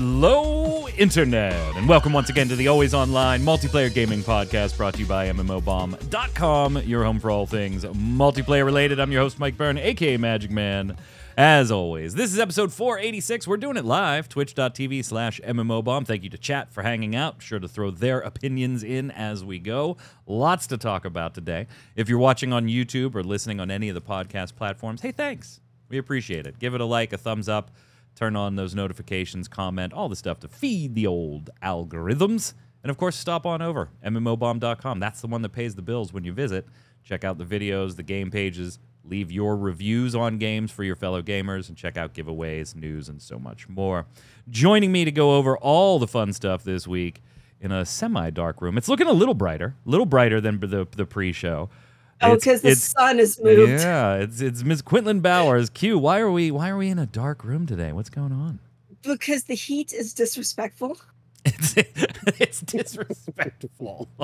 Hello, Internet, and welcome once again to the always online multiplayer gaming podcast brought to you by MMOBomb.com, your home for all things multiplayer related. I'm your host, Mike Byrne, aka Magic Man. As always, this is episode 486. We're doing it live, twitch.tv slash MMOBomb. Thank you to chat for hanging out. Sure to throw their opinions in as we go. Lots to talk about today. If you're watching on YouTube or listening on any of the podcast platforms, hey, thanks. We appreciate it. Give it a like, a thumbs up turn on those notifications, comment, all the stuff to feed the old algorithms. And of course, stop on over mmobomb.com. That's the one that pays the bills when you visit. Check out the videos, the game pages, leave your reviews on games for your fellow gamers, and check out giveaways, news, and so much more. Joining me to go over all the fun stuff this week in a semi-dark room. It's looking a little brighter, a little brighter than the the pre-show. Oh, because the sun has moved. yeah, it's it's Ms. Quinlan Bowers. Q, why are we why are we in a dark room today? What's going on? Because the heat is disrespectful. It's it's disrespectful.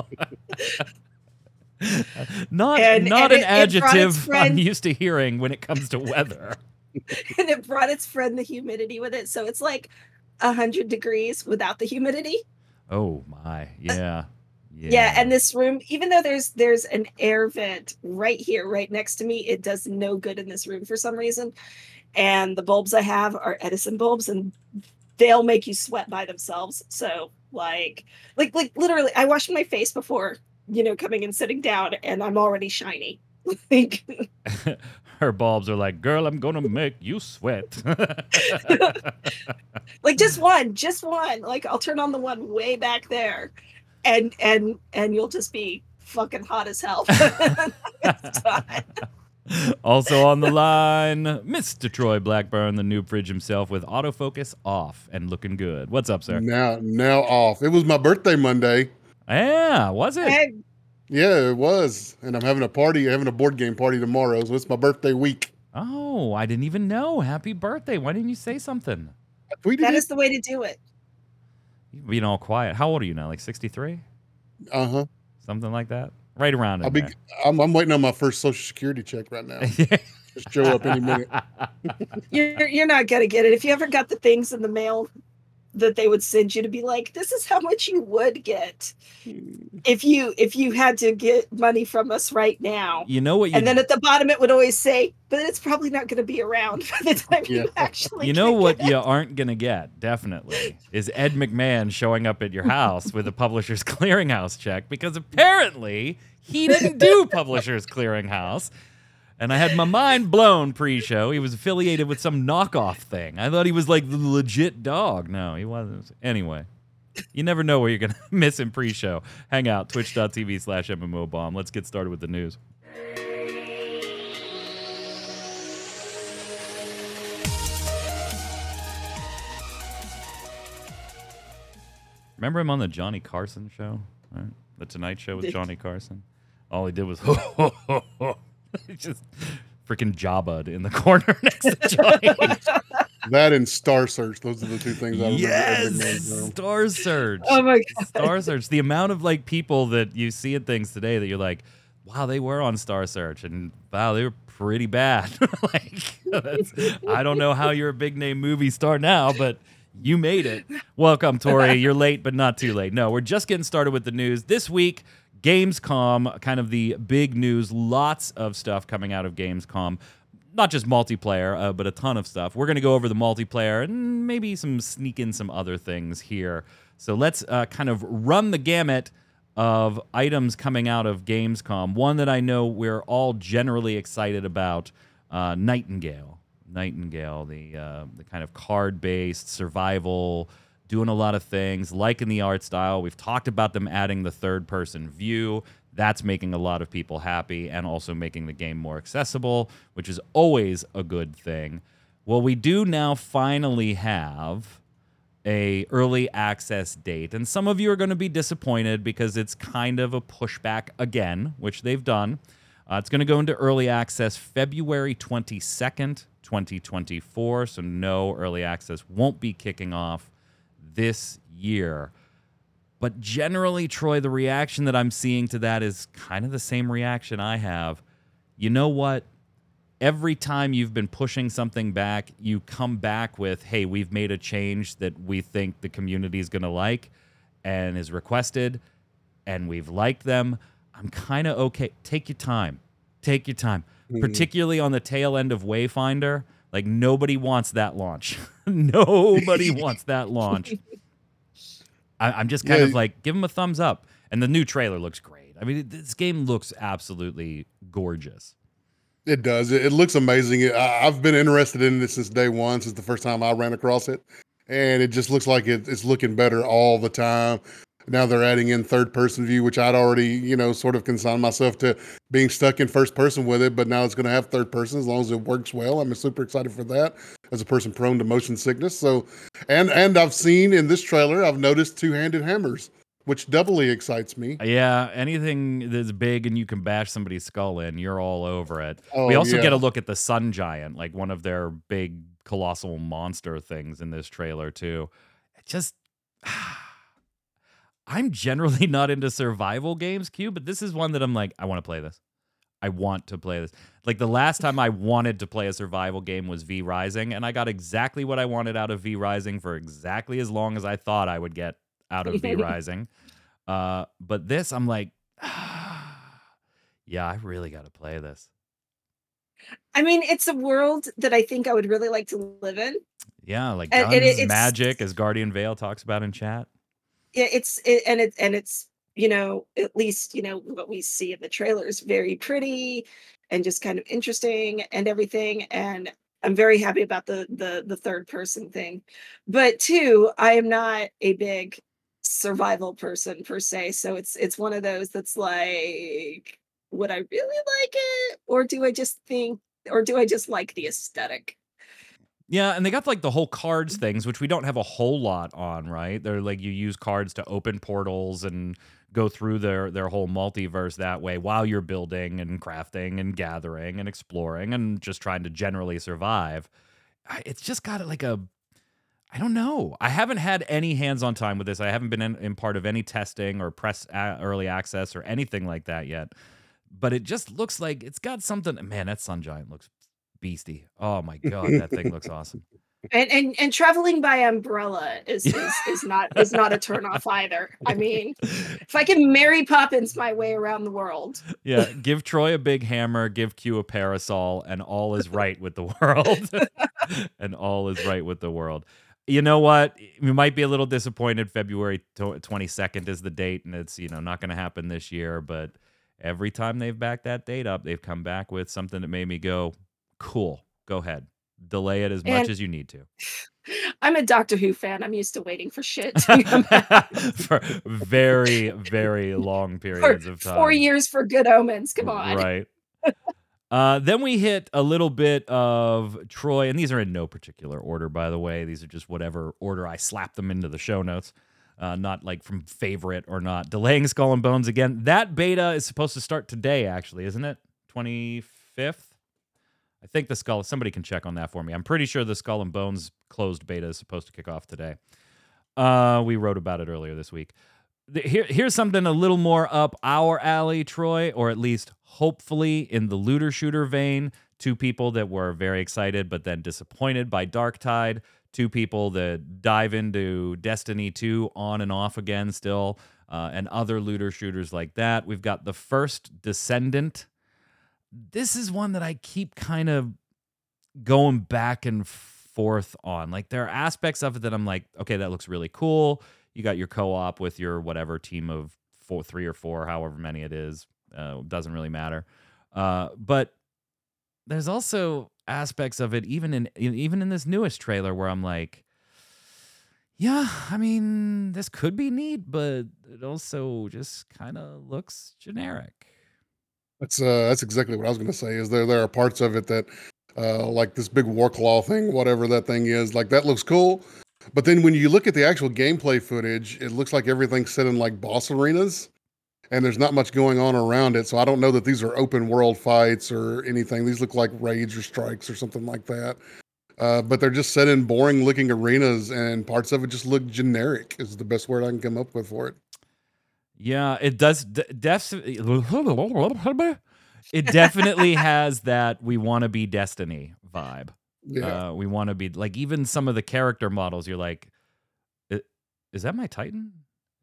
not And- not and an it- it brought its adjective I'm used to hearing when it comes to weather. and it brought its friend the humidity with it. So it's like a hundred degrees without the humidity. Oh my, yeah. Yeah. Yeah. and this room, even though there's there's an air vent right here, right next to me, it does no good in this room for some reason. And the bulbs I have are Edison bulbs, and they'll make you sweat by themselves. So like like like literally, I washed my face before you know coming and sitting down, and I'm already shiny. like her bulbs are like, girl, I'm gonna make you sweat. like just one just one like i'll turn on the one way back there and and and you'll just be fucking hot as hell also on the line, Mr. Troy Blackburn, the noob fridge himself, with autofocus off and looking good. What's up, sir? Now, now off. It was my birthday Monday. Yeah, was it? Hey, Yeah, it was, and I'm having a party, having a board game party tomorrow. So it's my birthday week. Oh, I didn't even know. Happy birthday. Why didn't you say something? I tweeted that the way to do it You being all quiet. How old are you now? Like 63? Uh huh. Something like that? Right around I'll be. there. I'm, I'm waiting on my first social security check right now. Just show up any minute. you're you're not gonna get it if you ever got the things in the mail that they would send you to be like this is how much you would get hmm. if you if you had to get money from us right now you know what you and then at the bottom it would always say but it's probably not going to be around by the time Yeah. you actually You know what you aren't going to get, definitely, is Ed McMahon showing up at your house with a Publishers Clearinghouse check because apparently he didn't do Publishers Clearinghouse. And I had my mind blown pre show. He was affiliated with some knockoff thing. I thought he was like the legit dog. No, he wasn't. Anyway, you never know where you're going to miss him pre show. Hang out, twitch.tv slash MMO bomb. Let's get started with the news. Remember him on the Johnny Carson show? Right? The Tonight Show with Johnny Carson? All he did was just freaking Jabba in the corner next to Johnny. That and Star Search. Those are the two things I remember. yes, every man from. Star Search. oh my god Star Search. The amount of like people that you see in things today that you're like, wow, they were on Star Search, and wow, they were pretty bad. like, that's, I don't know how you're a big name movie star now, but you made it. Welcome, Tori. You're late, but not too late. No, we're just getting started with the news this week. Gamescom, kind of the big news. Lots of stuff coming out of Gamescom not just multiplayer, uh, but a ton of stuff. We're going to go over the multiplayer and maybe some sneak in some other things here. So let's uh, kind of run the gamut of items coming out of Gamescom. One that I know we're all generally excited about uh, Nightingale. Nightingale, the, uh, the kind of card based survival, doing a lot of things, liking the art style. We've talked about them adding the third person view. That's making a lot of people happy and also making the game more accessible, which is always a good thing. Well, we do now finally have a early access date, and some of you are going to be disappointed because it's kind of a pushback again, which they've done. Uh, it's going to go into early access February 22nd, 2024. So, no early access won't be kicking off this year. But generally, Troy, the reaction that I'm seeing to that is kind of the same reaction I have. You know what? every time you've been pushing something back, you come back with, "Hey, we've made a change that we think the community is going to like and is requested and we've liked them." I'm kind of okay. Take your time. Take your time. Mhm. Particularly on the tail end of Wayfinder, like nobody wants that launch. nobody wants that launch. I, I'm just kind Yeah. of like, give them a thumbs up. And the new trailer looks great. I mean, this game looks absolutely gorgeous. It does. It, it looks amazing. It- I, I've been interested in this since day one, since the first time I ran across it, and it just looks like it, it's looking better all the time. Now they're adding in third person view, which I'd already, you know, sort of consigned myself to being stuck in first person with it, but now it's going to have third person as long as it works well. I'm super excited for that as a person prone to motion sickness. So, and and I've seen in this trailer, I've noticed two handed hammers, which doubly excites me. Yeah, anything that's big and you can bash somebody's skull in, you're all over it. Oh, we also yeah. get a look at the Sun Giant, like one of their big colossal monster things in this trailer too. It just I'm generally not into survival games, Q, but this is one that I'm like, I want to play this. I want to play this. Like the last time I wanted to play a survival game was V Rising, and I got exactly what I wanted out of V Rising for exactly as long as I thought I would get out of V Rising. Uh, but this, I'm like, yeah, I really got to play this. I mean, it's a world that I think I would really like to live in. Yeah, like guns, it- magic, as Guardian Vale talks about in chat. Yeah, it's it, and it and it's you know at least you know what we see in the trailer is very pretty and just kind of interesting and everything. And I'm very happy about the the the third person thing. But two, I am not a big survival person per se, so it's it's one of those that's like, would I really like it, or do I just think, or do I just like the aesthetic? Yeah, and they got like the whole cards things, which we don't have a whole lot on, right? They're like you use cards to open portals and go through their their whole multiverse that way while you're building and crafting and gathering and exploring and just trying to generally survive. It's just got like a I don't know. I haven't had any hands-on time with this. I haven't been in, in part of any testing or press a- early access or anything like that yet. But it just looks like it's got something. Man, that Sun Giant looks beastie. Oh my god, that thing looks awesome. And and and traveling by umbrella is is, is not is not a turnoff either. I mean, if I can Mary Poppins my way around the world, Yeah, give Troy a big hammer, give Q a parasol, and all is right with the world. and all is right with the world. You know what? We might be a little disappointed. February twenty second is the date, and it's you know not going to happen this year. But every time they've backed that date up, they've come back with something that made me go, "Cool, go ahead, delay it as much And- as you need to." I'm a Doctor Who fan. I'm used to waiting for shit to come back. for very, very long for periods of time. four years for good omens. Come on. Right. Uh, then we hit a little bit of Troy, and these are in no particular order, by the way. These are just whatever order I slap them into the show notes, uh, not like from favorite or not. Delaying Skull and Bones again. That beta is supposed to start today, actually, isn't it? 25th? I think the Skull, somebody can check on that for me. I'm pretty sure the Skull and Bones closed beta is supposed to kick off today. Uh, we wrote about it earlier this week. Here, here's something a little more up our alley, Troy, or at least hopefully in the looter shooter vein. Two people that were very excited but then disappointed by Darktide. Two people that dive into Destiny 2 on and off again still, uh, and other looter shooters like that. We've got the first Descendant. This is one that I keep kind of going back and forth on. Like there are aspects of it that I'm like, okay, that looks really cool. You got your co-op with your whatever team of four, three or four, however many it is. Uh, doesn't really matter. Uh, but there's also aspects of it, even in even in this newest trailer, where I'm like, yeah, I mean, this could be neat, but it also just kind of looks generic. That's uh, that's exactly what I was going to say. Is there there are parts of it that, uh, like this big war claw thing, whatever that thing is, like that looks cool. But then when you look at the actual gameplay footage, it looks like everything's set in like boss arenas, and there's not much going on around it. So I don't know that these are open world fights or anything. These look like raids or strikes or something like that. Uh, but they're just set in boring looking arenas, and parts of it just look generic. Is the best word I can come up with for it. Yeah, it does. Def it definitely has that we want to be Destiny vibe. Yeah. Uh, we want to be like even some of the character models. You're like, is that my Titan?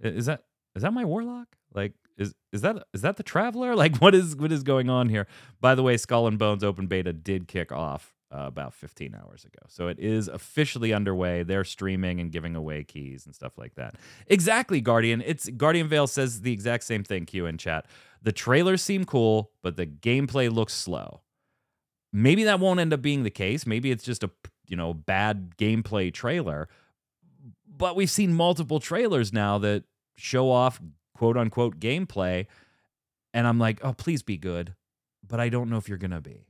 Is that is that my Warlock? Like, is is that is that the Traveler? Like, what is what is going on here? By the way, Skull and Bones open beta did kick off uh, about 15 hours ago, so it is officially underway. They're streaming and giving away keys and stuff like that. Exactly, Guardian. It's Guardian Vale says the exact same thing. Q in chat. The trailers seem cool, but the gameplay looks slow maybe that won't end up being the case. Maybe it's just a you know bad gameplay trailer. But we've seen multiple trailers now that show off quote unquote gameplay, and I'm like, oh, please be good. But I don't know if you're gonna be.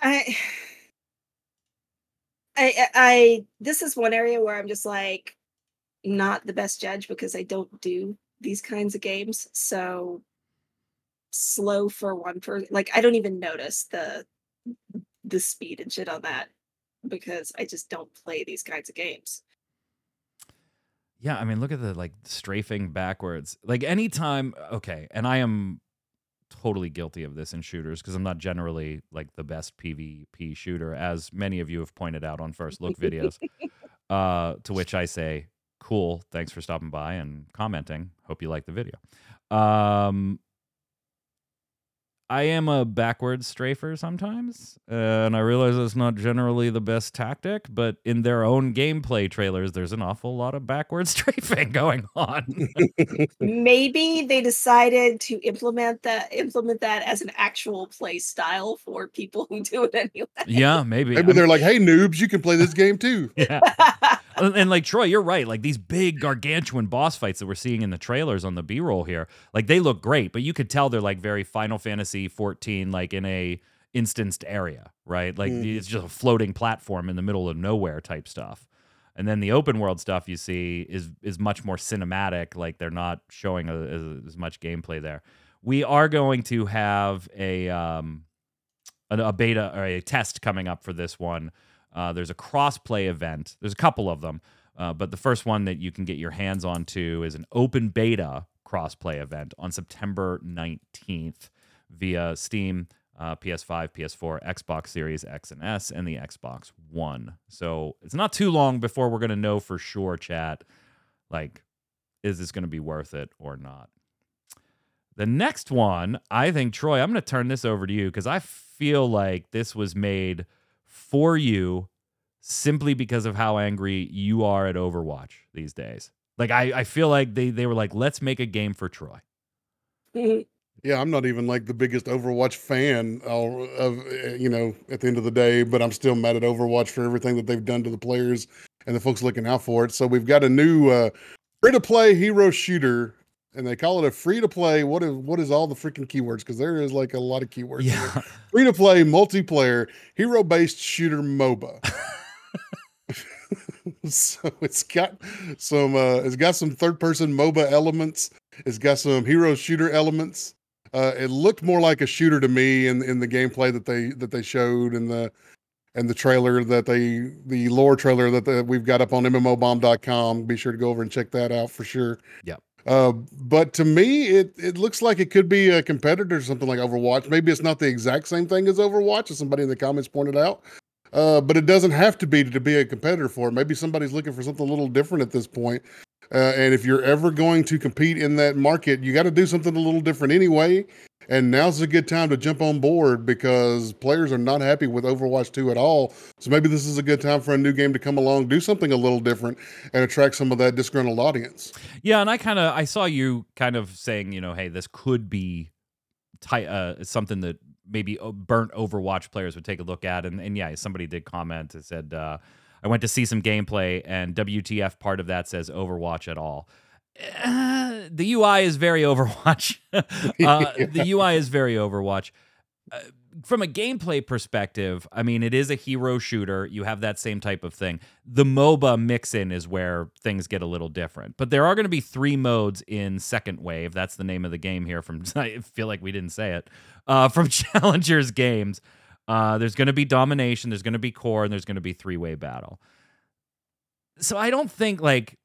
I, I, I, this is one area where I'm just like not the best judge because I don't do these kinds of games. So slow for one person, like I don't even notice the the speed and shit on that because I just don't play these kinds of games. Yeah, I mean, look at the like strafing backwards. Like anytime, okay, and I am totally guilty of this in shooters because I'm not generally like the best PvP shooter, as many of you have pointed out on first look videos. uh, to which I say, cool, thanks for stopping by and commenting. Hope you like the video. Um, I am a backwards strafer sometimes, uh, and I realize it's not generally the best tactic, but in their own gameplay trailers, there's an awful lot of backwards strafing going on. Maybe they decided to implement that implement that as an actual play style for people who do it anyway. yeah, maybe. Maybe I'm- they're like, "Hey, noobs, you can play this game too." yeah. and, and, like Troy, you're right. Like these big gargantuan boss fights that we're seeing in the trailers on the B-roll here, like they look great, but you could tell they're like very Final Fantasy 14, like in a instanced area, right? Like Mhm. it's just a floating platform in the middle of nowhere type stuff. And then the open world stuff you see is is much more cinematic. Like they're not showing a, as, as much gameplay there. We are going to have a um, a, a beta or a test coming up for this one. Uh, there's a crossplay event. There's a couple of them, uh, but the first one that you can get your hands on to is an open beta crossplay event on September 19th via Steam, uh, PS5, PS4, Xbox Series X and S, and the Xbox One. So it's not too long before we're going to know for sure, chat, like, is this going to be worth it or not? The next one, I think, Troy, I'm going to turn this over to you because I feel like this was made for you simply because of how angry you are at Overwatch these days. Like, I, I feel like they, they were like, let's make a game for Troy. Yeah, I'm not even like the biggest Overwatch fan uh, of uh, you know at the end of the day, but I'm still mad at Overwatch for everything that they've done to the players and the folks looking out for it. So we've got a new uh, free to play hero shooter, and they call it a free to play. What is what is all the freaking keywords? Because there is like a lot of keywords. Yeah. free to play multiplayer hero based shooter MOBA. so it's got some uh it's got some third person MOBA elements. It's got some hero shooter elements. Uh it looked more like a shooter to me in in the gameplay that they that they showed in the and the trailer that they the lore trailer that the, we've got up on mmobomb.com. Be sure to go over and check that out for sure. Yep. Uh, but to me, it it looks like it could be a competitor to something like Overwatch. Maybe it's not the exact same thing as Overwatch, as somebody in the comments pointed out. Uh, but it doesn't have to be to be a competitor for it. Maybe somebody's looking for something a little different at this point. Uh, and if you're ever going to compete in that market, you got to do something a little different anyway. And now's a good time to jump on board because players are not happy with Overwatch 2 at all. So maybe this is a good time for a new game to come along, do something a little different, and attract some of that disgruntled audience. Yeah, and I kind of I saw you kind of saying, you know, hey, this could be ti- uh, something that maybe burnt Overwatch players would take a look at, and and yeah, somebody did comment and said, uh, I went to see some gameplay, and WTF part of that says Overwatch at all. Uh, the UI is very Overwatch. uh, The UI is very Overwatch. From a gameplay perspective, I mean, it is a hero shooter. You have that same type of thing. The MOBA mix in is where things get a little different. But there are going to be three modes in Second Wave. That's the name of the game here. From I feel like we didn't say it. Uh, from Challengers Games, uh, there's going to be domination. There's going to be core, and there's going to be three way battle. So I don't think like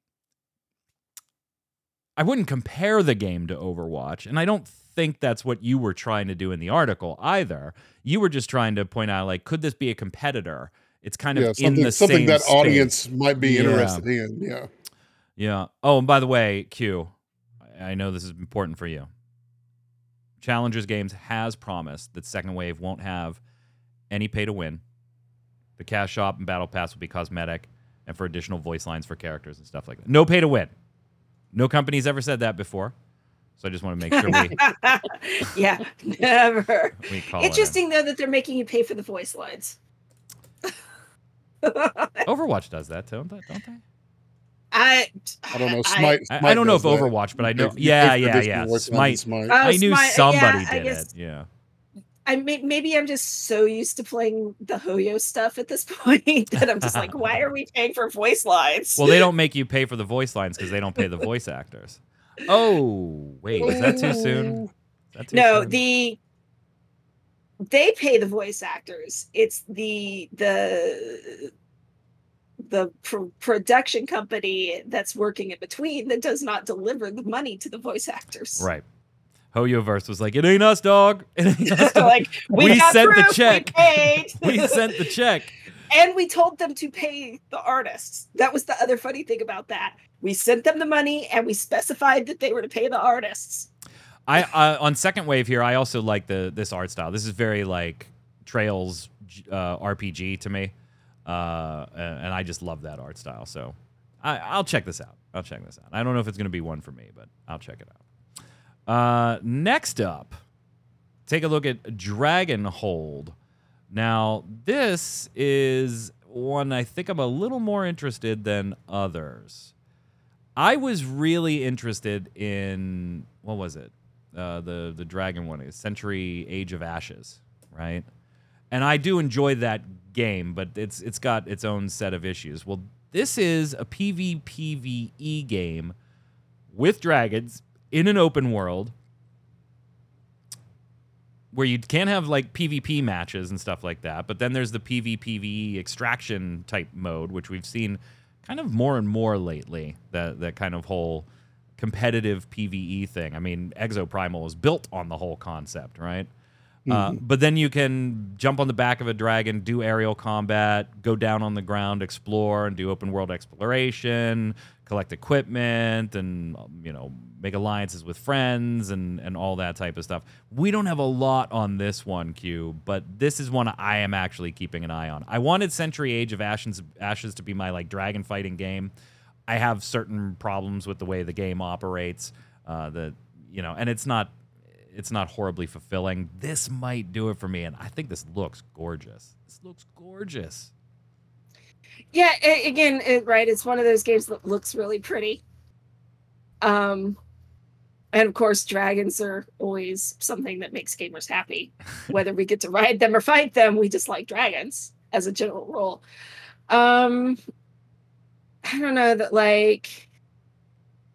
I wouldn't compare the game to Overwatch, and I don't think that's what you were trying to do in the article either. You were just trying to point out like, could this be a competitor? It's kind of yeah, in the something same that space. audience might be Yeah. interested in. Yeah. Yeah. Oh, and by the way, Q, I know this is important for you. Challengers Games has promised that Second Wave won't have any pay to win. The cash shop and battle pass will be cosmetic and for additional voice lines for characters and stuff like that. No pay to win. No company's ever said that before. So I just want to make sure we, yeah, never. we call it in. Interesting though that they're making you pay for the voice lines. Overwatch does that, don't they? Don't they? I I don't know. I- Smite. I, I don't know if does that. Overwatch, but I know. pay- Yeah, pay for yeah, yeah. Smite. Smite. Oh, I knew Smite, somebody yeah, I did guess- it. Yeah. I may, maybe I'm just so used to playing the Hoyo stuff at this point that I'm just like, why are we paying for voice lines? Well, they don't make you pay for the voice lines because they don't pay the voice actors. Oh, wait, is that too soon? That too no, soon? the they pay the voice actors. It's the the the pro- production company that's working in between that does not deliver the money to the voice actors. right. Hoyoverse was like, it ain't us, dog. It ain't us, dog. like we, We sent the proof, we check. paid. we sent the check. And we told them to pay the artists. That was the other funny thing about that. We sent them the money and we specified that they were to pay the artists. I uh, on second wave here. I also like the this art style. This is very like Trails uh, RPG to me, uh, and I just love that art style. So I, I'll check this out. I'll check this out. I don't know if it's going to be one for me, but I'll check it out. Uh, next up, take a look at Dragonhold. Now, this is one I think I'm a little more interested than others. I was really interested in what was it? Uh, the the dragon one Century Age of Ashes, right? And I do enjoy that game, but it's it's got its own set of issues. Well, this is a PvPvE game with dragons in an open world where you can't have like PvP matches and stuff like that. But then there's the PvPvE extraction type mode, which we've seen kind of more and more lately. That that kind of whole competitive PvE thing. I mean, Exoprimal is built on the whole concept, right? Uh, but then you can jump on the back of a dragon, do aerial combat, go down on the ground, explore, and do open world exploration, collect equipment, and you know make alliances with friends and and all that type of stuff. We don't have a lot on this one, Q, but this is one I am actually keeping an eye on. I wanted Century Age of Ashes Ashes to be my like dragon fighting game. I have certain problems with the way the game operates. Uh, you know, and it's not it's not horribly fulfilling. This might do it for me, and I think this looks gorgeous. This looks gorgeous. Yeah, a- again, it, right. It's one of those games that looks really pretty. Um, and of course, dragons are always something that makes gamers happy. Whether we get to ride them or fight them, we just like dragons as a general rule. Um, I don't know that like.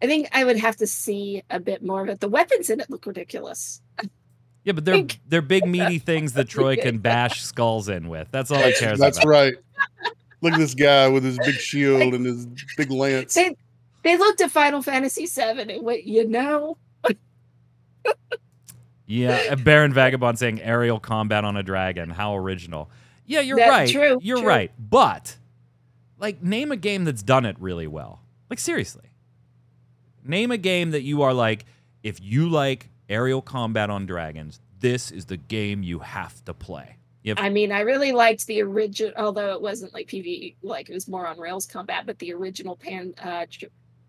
I think I would have to see a bit more of it. The weapons in it look ridiculous. Yeah, but they're they're big meaty things that Troy can bash skulls in with. That's all he cares That's about. That's right. Look at this guy with his big shield and his big lance. They they looked at Final Fantasy VII and what you know. Yeah, Baron Vagabond saying aerial combat on a dragon. How original. Yeah, you're That- right. true, you're true. right. But like name a game that's done it really well. Like seriously. Name a game that you are like if you like aerial combat on dragons, this is the game you have to play. Have, I mean, I really liked the original, although it wasn't like PV, like it was more on rails combat, but the original Pan uh,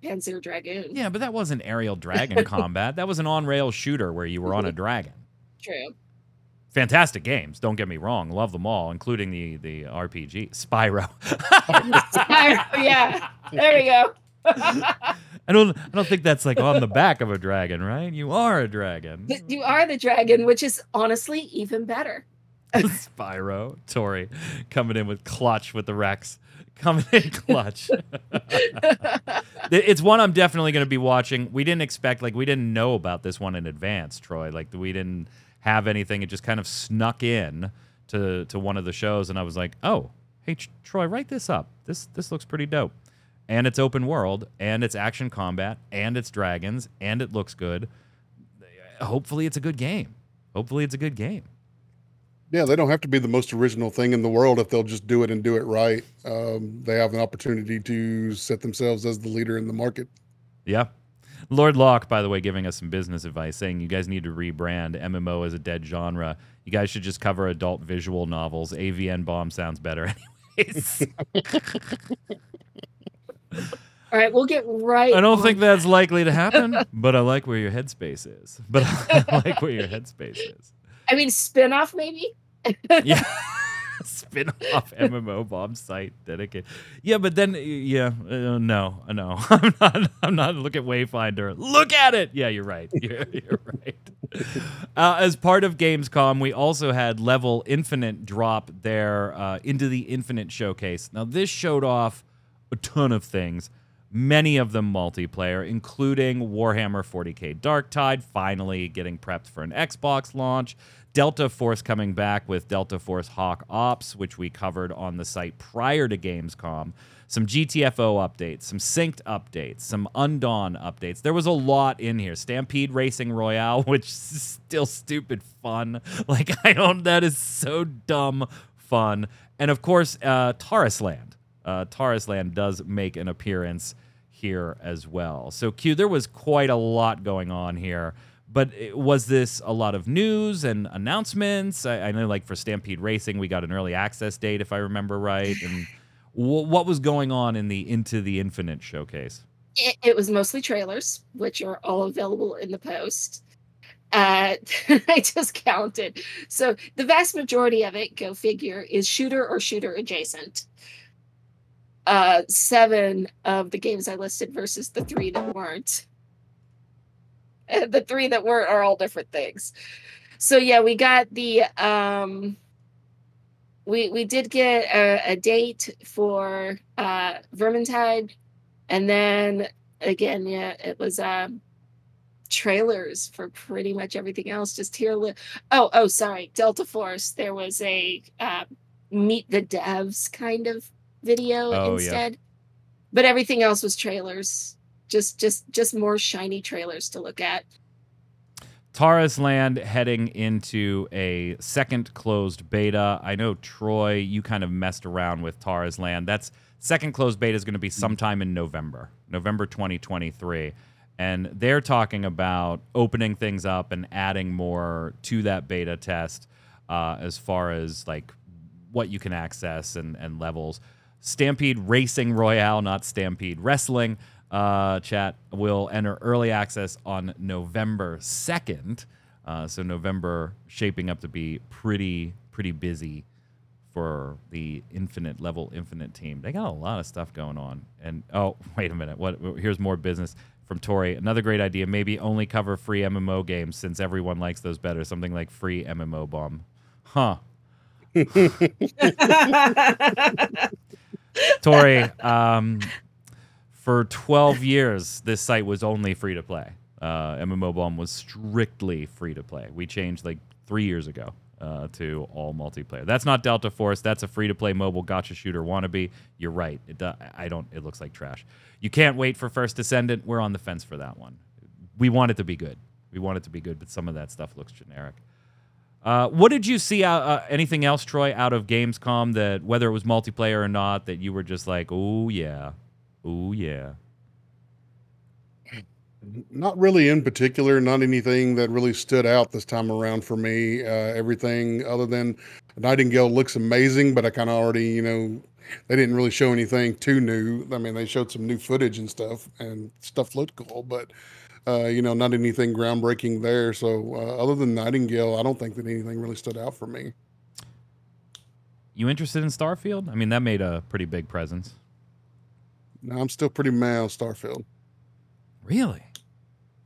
Panzer Dragoon. yeah, but that wasn't aerial dragon combat. That was an on-rail shooter where you were on a dragon. True. Fantastic games, don't get me wrong. Love them all, including the the RPG. Spyro. Spyro, yeah, there we go. I don't I don't think that's like on the back of a dragon, right? You are a dragon. You are the dragon, which is honestly even better. Spyro, Tori coming in with clutch with the Rex. Coming in clutch. it's one I'm definitely going to be watching. We didn't expect like we didn't know about this one in advance, Troy. Like we didn't have anything. It just kind of snuck in to to one of the shows and I was like, "Oh, hey Tr- Troy, write this up. This this looks pretty dope." and it's open world, and it's action combat, and it's dragons, and it looks good. Hopefully, it's a good game. Hopefully, it's a good game. Yeah, they don't have to be the most original thing in the world if they'll just do it and do it right. Um, they have an opportunity to set themselves as the leader in the market. Yeah. Lord Locke, by the way, giving us some business advice, saying you guys need to rebrand MMO as a dead genre. You guys should just cover adult visual novels. AVN bomb sounds better, anyways. All right, we'll get right. I don't on think that's likely to happen, but I like where your headspace is. But I like where your headspace is. I mean, spin-off maybe. Yeah. Spin off MMO bomb site dedicated. Yeah, but then yeah, uh, no, no, I'm not. I'm not. Look at Wayfinder. Look at it. Yeah, you're right. You're, you're right. Uh, as part of Gamescom, we also had Level Infinite drop their uh, Into the Infinite showcase. Now, this showed off a ton of things, many of them multiplayer, including Warhammer 40k Darktide finally getting prepped for an Xbox launch. Delta Force coming back with Delta Force Hawk Ops, which we covered on the site prior to Gamescom. Some GTFO updates, some synced updates, some Undawn updates. There was a lot in here. Stampede Racing Royale, which is still stupid fun. Like, I don't, that is so dumb fun. And of course, uh, Tarisland. Uh, Tarisland does make an appearance here as well. So, Q, there was quite a lot going on here. But was this a lot of news and announcements? I, I know, like for Stampede Racing, we got an early access date, if I remember right. And w- what was going on in the Into the Infinite showcase? It, it was mostly trailers, which are all available in the post. Uh, I just counted. So the vast majority of it, go figure, is shooter or shooter adjacent. Uh, seven of the games I listed versus the three that weren't. Uh, the three that weren't are all different things. So yeah, we got the um we we did get a, a date for uh Vermintide and then again, yeah, it was um trailers for pretty much everything else. Just here li- oh, oh sorry, Delta Force. There was a uh, meet the devs kind of video Oh, yeah. instead. But everything else was trailers. Just just just more shiny trailers to look at. Tarisland heading into a second closed beta. I know Troy, you kind of messed around with Tarisland. That's second closed beta is going to be sometime in November, November 2023. And they're talking about opening things up and adding more to that beta test uh, as far as like what you can access and, and levels. Stampede Racing Royale, not Stampede Wrestling. Uh, chat will enter early access on November 2nd. Uh, so November shaping up to be pretty pretty busy for the infinite level infinite team. They got a lot of stuff going on. And oh, wait a minute. What here's more business from Tori. Another great idea. Maybe only cover free MMO games since everyone likes those better. Something like free MMO bomb. Huh. Tori, um, for 12 years, this site was only free to play. Uh, MMO Bomb was strictly free to play. We changed like three years ago uh, to all multiplayer. That's not Delta Force. That's a free to play mobile gacha shooter wannabe. You're right. It I don't. It looks like trash. You can't wait for First Descendant. We're on the fence for that one. We want it to be good. We want it to be good, but some of that stuff looks generic. Uh, what did you see? Uh, anything else, Troy, out of Gamescom that whether it was multiplayer or not, that you were just like, oh yeah, oh yeah. Not really in particular, not anything that really stood out this time around for me. Uh, everything other than Nightingale looks amazing, but I kind of already, you know, they didn't really show anything too new. I mean, they showed some new footage and stuff, and stuff looked cool, but uh, you know, not anything groundbreaking there. So, uh, other than Nightingale, I don't think that anything really stood out for me. You interested in Starfield? I mean, that made a pretty big presence. No, I'm still pretty mad on Starfield. Really?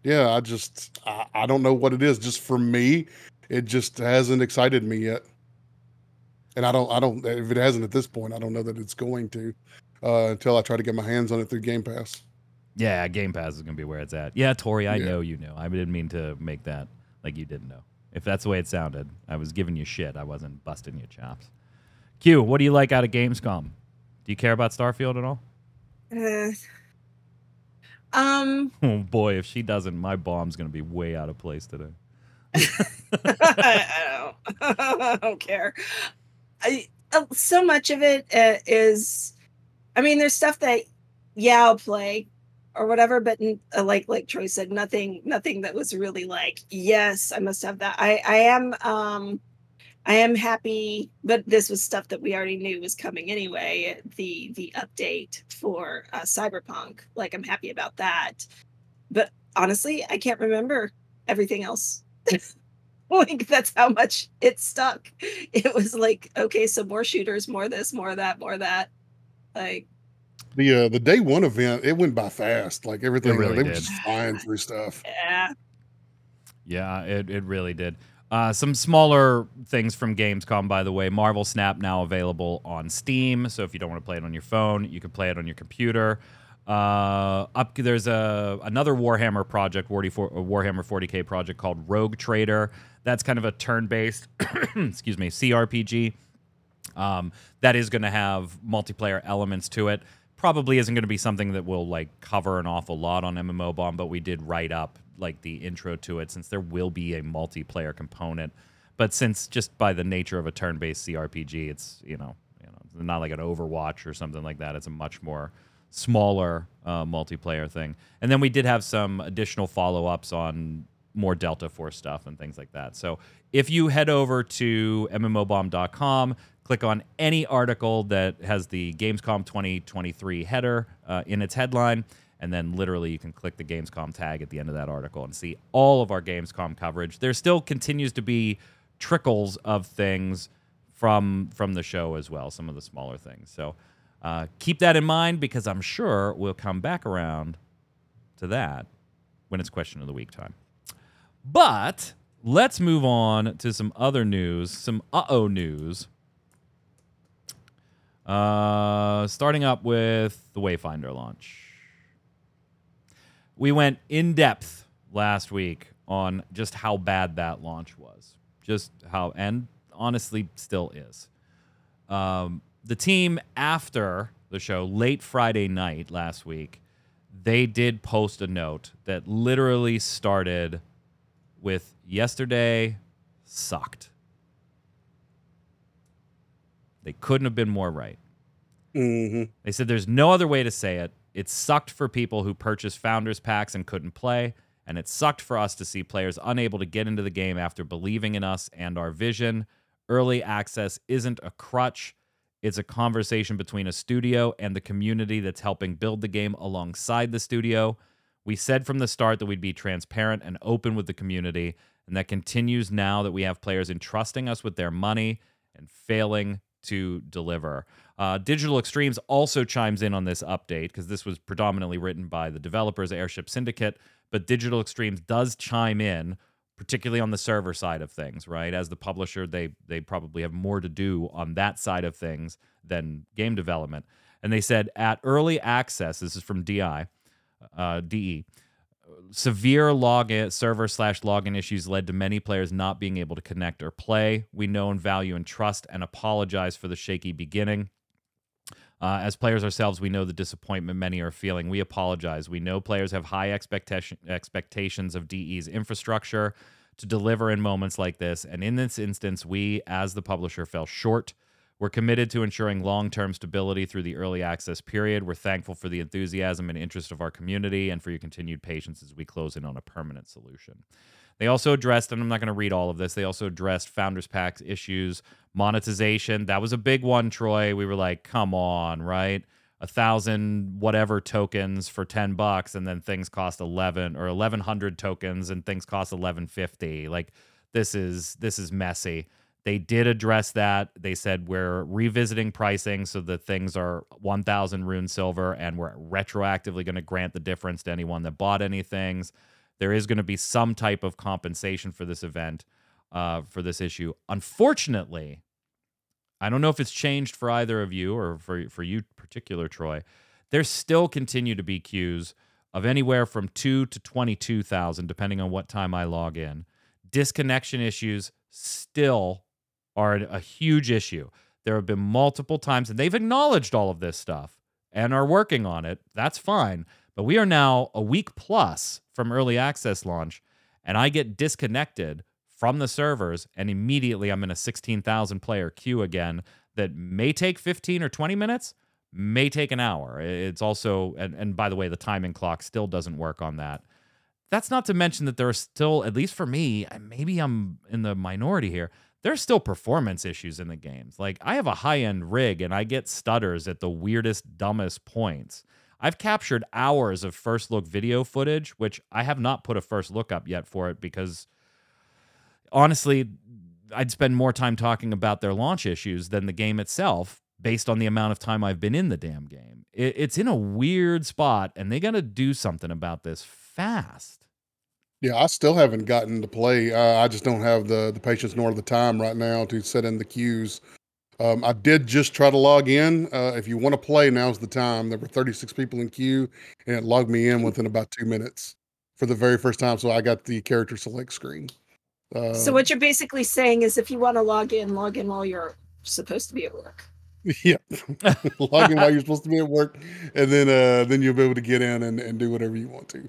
Yeah, I just, I, I don't know what it is. Just for me, it just hasn't excited me yet. And I don't, I don't, if it hasn't at this point, I don't know that it's going to uh, until I try to get my hands on it through Game Pass. Yeah, Game Pass is gonna be where it's at. Yeah, Tori, I Yeah. know you know. I didn't mean to make that like you didn't know. If that's the way it sounded, I was giving you shit. I wasn't busting your chops. Q, what do you like out of Gamescom? Do you care about Starfield at all? Uh, um, Oh boy, if she doesn't, my bomb's gonna be way out of place today. I, don't, I don't care. I, uh, so much of it uh, is, I mean, there's stuff that, yeah, I'll play or whatever, but n- uh, like like Troy said, nothing nothing that was really like, yes, I must have that. I I am um I am happy, but this was stuff that we already knew was coming anyway. The the update for uh, Cyberpunk, like I'm happy about that. But honestly, I can't remember everything else. like that's how much it stuck. It was like, okay, so more shooters, more this, more that, more that. Like, The uh, the day one event, it went by fast. Like everything, really they were just flying through stuff. yeah, Yeah, it, it really did. Uh, some smaller things from Gamescom, by the way. Marvel Snap now available on Steam. So if you don't want to play it on your phone, you can play it on your computer. Uh, up there's a another Warhammer project, 44, a Warhammer 40k project called Rogue Trader. That's kind of a turn-based, excuse me, CRPG. Um, that is going to have multiplayer elements to it. Probably isn't going to be something that will like cover an awful lot on MMO Bomb, but we did write up like the intro to it since there will be a multiplayer component. But since just by the nature of a turn-based CRPG, it's you know, you know, not like an Overwatch or something like that. It's a much more smaller uh, multiplayer thing. And then we did have some additional follow-ups on more Delta Force stuff and things like that. So if you head over to mmobomb.com, click on any article that has the Gamescom 2023 header uh, in its headline, and then literally you can click the Gamescom tag at the end of that article and see all of our Gamescom coverage. There still continues to be trickles of things from from the show as well, some of the smaller things. So uh, keep that in mind because I'm sure we'll come back around to that when it's question of the week time. But let's move on to some other news, some uh oh news. Uh, starting up with the Wayfinder launch. We went in depth last week on just how bad that launch was, just how, and honestly, still is. Um, the team after the show, late Friday night last week, they did post a note that literally started with yesterday sucked. They couldn't have been more right. hmm They said there's no other way to say it. It sucked for people who purchased founders packs and couldn't play, and it sucked for us to see players unable to get into the game after believing in us and our vision. Early access isn't a crutch. It's a conversation between a studio and the community that's helping build the game alongside the studio. We said from the start that we'd be transparent and open with the community, and that continues now that we have players entrusting us with their money and failing to deliver. Uh, Digital Extremes also chimes in on this update because this was predominantly written by the developers, Airship Syndicate, but Digital Extremes does chime in, particularly on the server side of things, right? As the publisher, they they probably have more to do on that side of things than game development. And they said at early access, this is from DI, uh, DE, severe login server slash login issues led to many players not being able to connect or play. We know and value and trust and apologize for the shaky beginning. Uh, as players ourselves, we know the disappointment many are feeling. We apologize. We know players have high expectation expectations of DE's infrastructure to deliver in moments like this, and in this instance, we, as the publisher, fell short. We're committed to ensuring long term stability through the early access period. We're thankful for the enthusiasm and interest of our community and for your continued patience as we close in on a permanent solution. They also addressed, and I'm not going to read all of this, they also addressed Founders Pack issues, monetization. That was a big one, Troy. We were like, come on, right? A thousand whatever tokens for 10 bucks, and then things cost 11 or 1100 tokens and things cost 1150. Like, this is this is messy. They did address that. They said we're revisiting pricing so that things are 1,000 rune silver, and we're retroactively going to grant the difference to anyone that bought any things. There is going to be some type of compensation for this event, uh, for this issue. Unfortunately, I don't know if it's changed for either of you or for for you particular, Troy. There still continue to be queues of anywhere from two to twenty-two thousand, depending on what time I log in. Disconnection issues still are a huge issue. There have been multiple times, and they've acknowledged all of this stuff and are working on it. That's fine. But we are now a week plus from early access launch, and I get disconnected from the servers, and immediately I'm in a 16,000 player queue again that may take 15 or 20 minutes, may take an hour. It's also, and, and by the way, the timing clock still doesn't work on that. That's not to mention that there are still, at least for me, maybe I'm in the minority here, there's still performance issues in the games. Like I have a high end rig and I get stutters at the weirdest, dumbest points. I've captured hours of first look video footage, which I have not put a first look up yet for it because honestly, I'd spend more time talking about their launch issues than the game itself based on the amount of time I've been in the damn game. It's in a weird spot and they got to do something about this fast. Yeah, I still haven't gotten to play. Uh, I just don't have the the patience nor the time right now to sit in the queues. Um, I did just try to log in. Uh, if you want to play, now's the time. There were 36 people in queue, and it logged me in within about two minutes for the very first time. So I got the character select screen. Uh, so what you're basically saying is, if you want to log in, log in while you're supposed to be at work. Yeah, log in while you're supposed to be at work, and then uh, then you'll be able to get in and, and do whatever you want to.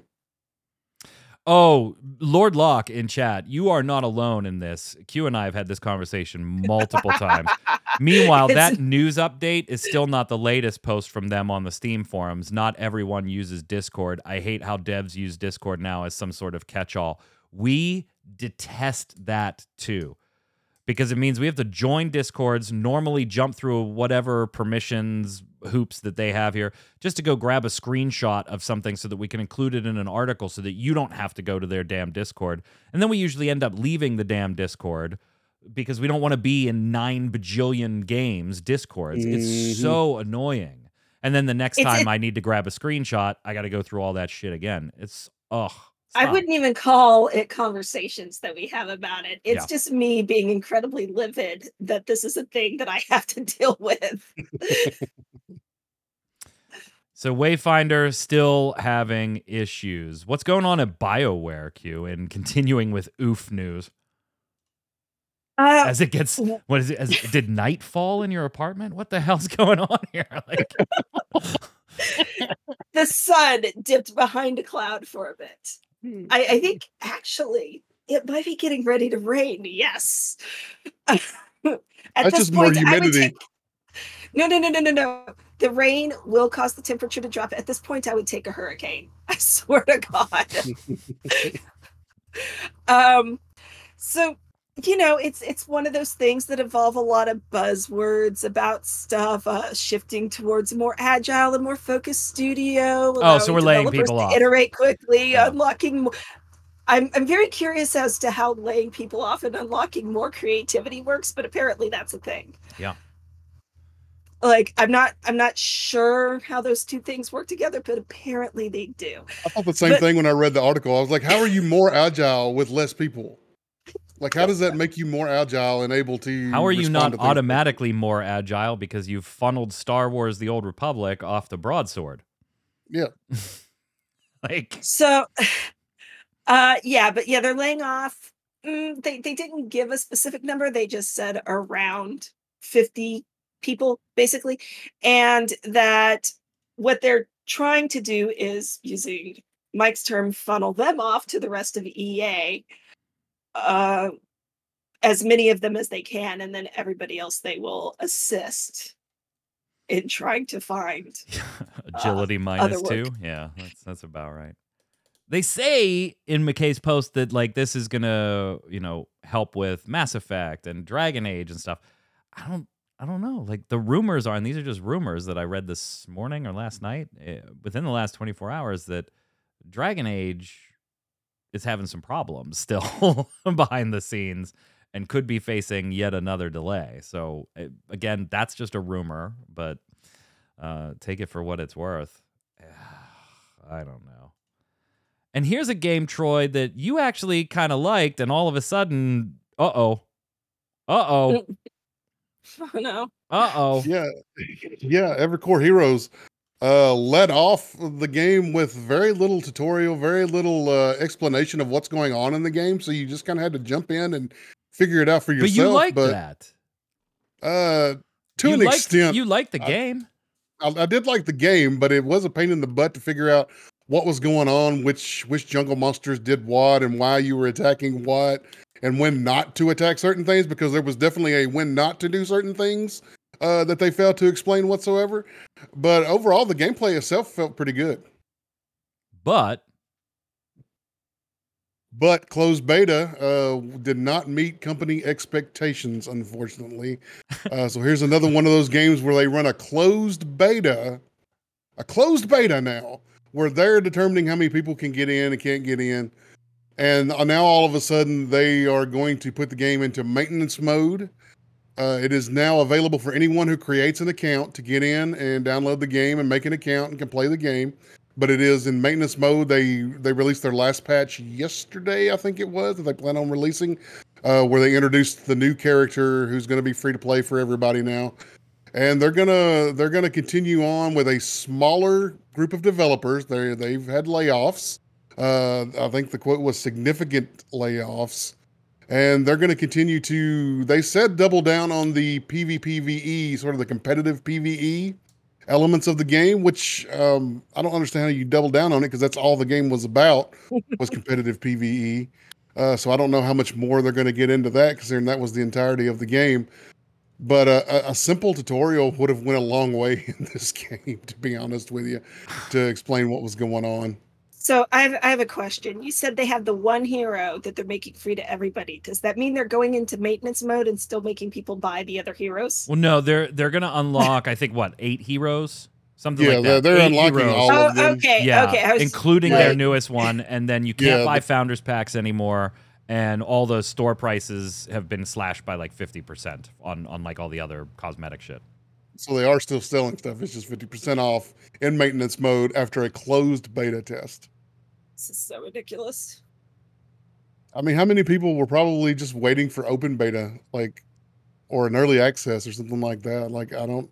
Oh, Lord Locke in chat, you are not alone in this. Q and I have had this conversation multiple times. Meanwhile, that news update is still not the latest post from them on the Steam forums. Not everyone uses Discord. I hate how devs use Discord now as some sort of catch all. We detest that too because it means we have to join discords normally jump through whatever permissions hoops that they have here just to go grab a screenshot of something so that we can include it in an article so that you don't have to go to their damn discord and then we usually end up leaving the damn discord because we don't want to be in nine bajillion games discords mm-hmm. it's so annoying and then the next it's, time it, i need to grab a screenshot i got to go through all that shit again it's ugh I wouldn't even call it conversations that we have about it. It's yeah. just me being incredibly livid that this is a thing that I have to deal with. So Wayfinder still having issues. What's going on at BioWare Q and continuing with oof news? Uh, as it gets what is it as did night fall in your apartment what the hell's going on here like the sun dipped behind a cloud for a bit Hmm. I, I think actually it might be getting ready to rain. Yes. At That's just point, more humidity. Take, no, no, no, no, no, no. The rain will cause the temperature to drop. At this point, I would take a hurricane. I swear to God. um, so you know it's it's one of those things that involve a lot of buzzwords about stuff uh, shifting towards a more agile and more focused studio oh so we're laying people off iterate quickly yeah. unlocking more I'm, I'm very curious as to how laying people off and unlocking more creativity works but apparently that's a thing yeah like i'm not i'm not sure how those two things work together but apparently they do i thought the same but, thing when i read the article i was like how are you more agile with less people like, how does that make you more agile and able to? How are you not automatically more agile because you've funneled Star Wars: The Old Republic off the broadsword? Yeah. like so. Uh, yeah, but yeah, they're laying off. Mm, they they didn't give a specific number. They just said around fifty people, basically, and that what they're trying to do is using Mike's term, funnel them off to the rest of EA uh, as many of them as they can, and then everybody else they will assist in trying to find agility uh, minus two. Yeah, that's that's about right. They say in McKay's post that like this is gonna you know help with Mass Effect and Dragon Age and stuff. I don't I don't know. Like the rumors are, and these are just rumors that I read this morning or last night, eh, within the last 24 hours, that Dragon Age is having some problems still behind the scenes and could be facing yet another delay. So it, again, that's just a rumor, but uh, take it for what it's worth. I don't know. And here's a game, Troy, that you actually kind of liked, and all of a sudden, uh oh, uh oh, oh no, uh oh, yeah, yeah. Evercore Heroes uh, led off the game with very little tutorial, very little uh, explanation of what's going on in the game. So you just kind of had to jump in and figure it out for yourself. But you like but, that. Uh, to you an liked, extent, you like the game. I, I did like the game, but it was a pain in the butt to figure out what was going on, which which jungle monsters did what, and why you were attacking what, and when not to attack certain things. Because there was definitely a when not to do certain things uh, that they failed to explain whatsoever. But overall, the gameplay itself felt pretty good. But but closed beta uh, did not meet company expectations, unfortunately. Uh, so here's another one of those games where they run a closed beta, a closed beta now, where they're determining how many people can get in and can't get in. And uh, now all of a sudden they are going to put the game into maintenance mode. Uh, it is now available for anyone who creates an account to get in and download the game and make an account and can play the game but it is in maintenance mode. They they released their last patch yesterday, I think it was, that they plan on releasing, uh, where they introduced the new character who's going to be free to play for everybody now, and they're gonna they're gonna continue on with a smaller group of developers. They they've had layoffs. Uh, I think the quote was significant layoffs. And they're going to continue to, they said double down on the PvPvE, sort of the competitive PvE elements of the game, which um, I don't understand how you double down on it because that's all the game was about was competitive PVE. Uh, so I don't know how much more they're going to get into that because that was the entirety of the game. But uh, a, a, simple tutorial would have went a long way in this game, to be honest with you, to explain what was going on. So I have, I have a question. You said they have the one hero that they're making free to everybody. Does that mean they're going into maintenance mode and still making people buy the other heroes? Well, no, they're they're gonna unlock. I think what eight heroes, something yeah, like that. Yeah, they're, eight unlocking heroes. all oh, of them. okay, Yeah, okay. Was, including right. their newest one, and then you can't Yeah, buy the- founders packs anymore. And all the store prices have been slashed by like fifty percent on on like all the other cosmetic shit. So they are still selling stuff. It's just 50% off in maintenance mode after a closed beta test. This is so ridiculous. I mean, how many people were probably just waiting for open beta, like, or an early access or something like that? Like, I don't.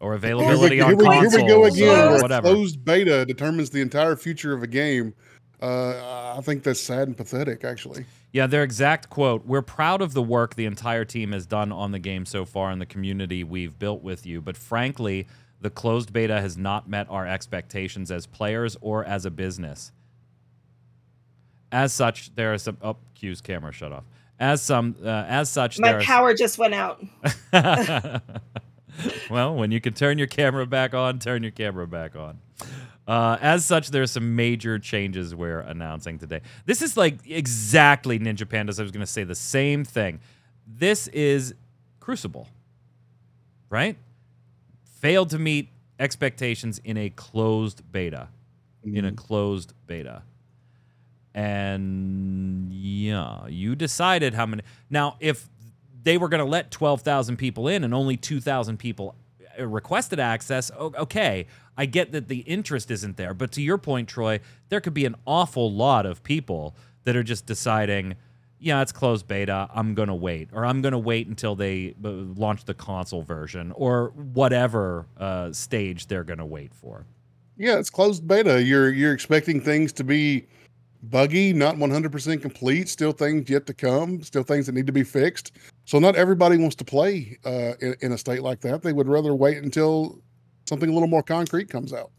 Or Here availability we, on here we- here we go again. Where a whatever. closed beta determines the entire future of a game. Uh, I think that's sad and pathetic, actually. Yeah, their exact quote We're proud of the work the entire team has done on the game so far and the community we've built with you, but frankly, the closed beta has not met our expectations as players or as a business. As such, there are some. Oh, Q's camera shut off. As some, uh, as such, My power just went out. well, when you can turn your camera back on, turn your camera back on. Uh, as such, there are some major changes we're announcing today. This is like exactly Ninja Pandas. I was going to say the same thing. This is Crucible, right? Failed to meet expectations in a closed beta. In a closed beta. And yeah, you decided how many. Now, if they were going to let 12,000 people in and only 2,000 people uh, requested access, okay, I get that the interest isn't there. But to your point, Troy, there could be an awful lot of people that are just deciding, yeah, it's closed beta. I'm going to wait. Or I'm going to wait until they uh, launch the console version or whatever uh, stage they're going to wait for. Yeah, it's closed beta. You're you're expecting things to be buggy, not 100% complete, still things yet to come, still things that need to be fixed. So not everybody wants to play uh, in, in a state like that. They would rather wait until something a little more concrete comes out.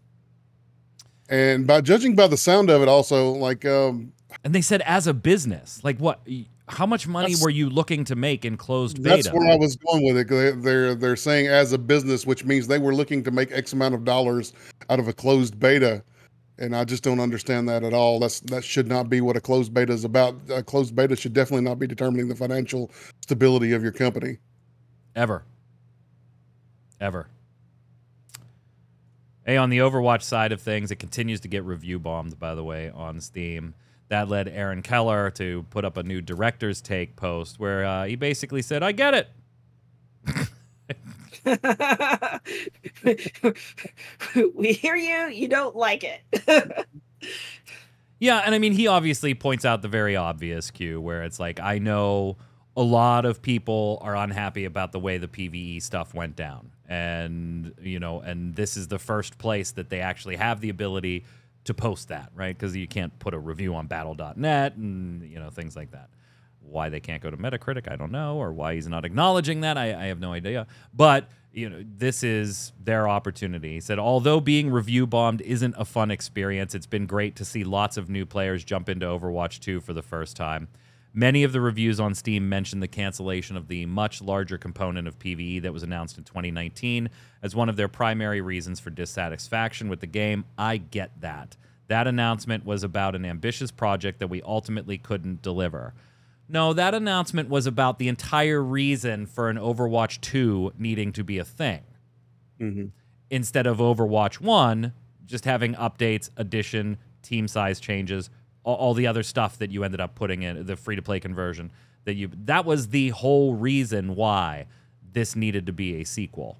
And by judging by the sound of it, also like um, And they said as a business, like what? How much money were you looking to make in closed beta? that's where I was going with it. They're, they're they're saying as a business, which means they were looking to make X amount of dollars out of a closed beta. And I just don't understand that at all. That's that should not be what a closed beta is about. A closed beta should definitely not be determining the financial stability of your company. Ever. Ever. Hey, on the Overwatch side of things, it continues to get review bombed, by the way, on Steam. That led Aaron Keller to put up a new director's take post where uh, he basically said, I get it. we hear you. You don't like it. Yeah, and I mean, he obviously points out the very obvious cue where it's like, I know a lot of people are unhappy about the way the PVE stuff went down. And, you know, and this is the first place that they actually have the ability to post that, right? Because you can't put a review on battle.net and, you know, things like that. Why they can't go to Metacritic, I don't know, or why he's not acknowledging that, I, I have no idea. But you know, this is their opportunity. He said, although being review bombed isn't a fun experience, it's been great to see lots of new players jump into Overwatch 2 for the first time. Many of the reviews on Steam mention the cancellation of the much larger component of PvE that was announced in 2019 as one of their primary reasons for dissatisfaction with the game. I get that. That announcement was about an ambitious project that we ultimately couldn't deliver. No, that announcement was about the entire reason for an Overwatch 2 needing to be a thing. Mhm. Instead of Overwatch 1 just having updates, addition, team size changes, all, all the other stuff that you ended up putting in the free to play conversion that you that was the whole reason why this needed to be a sequel.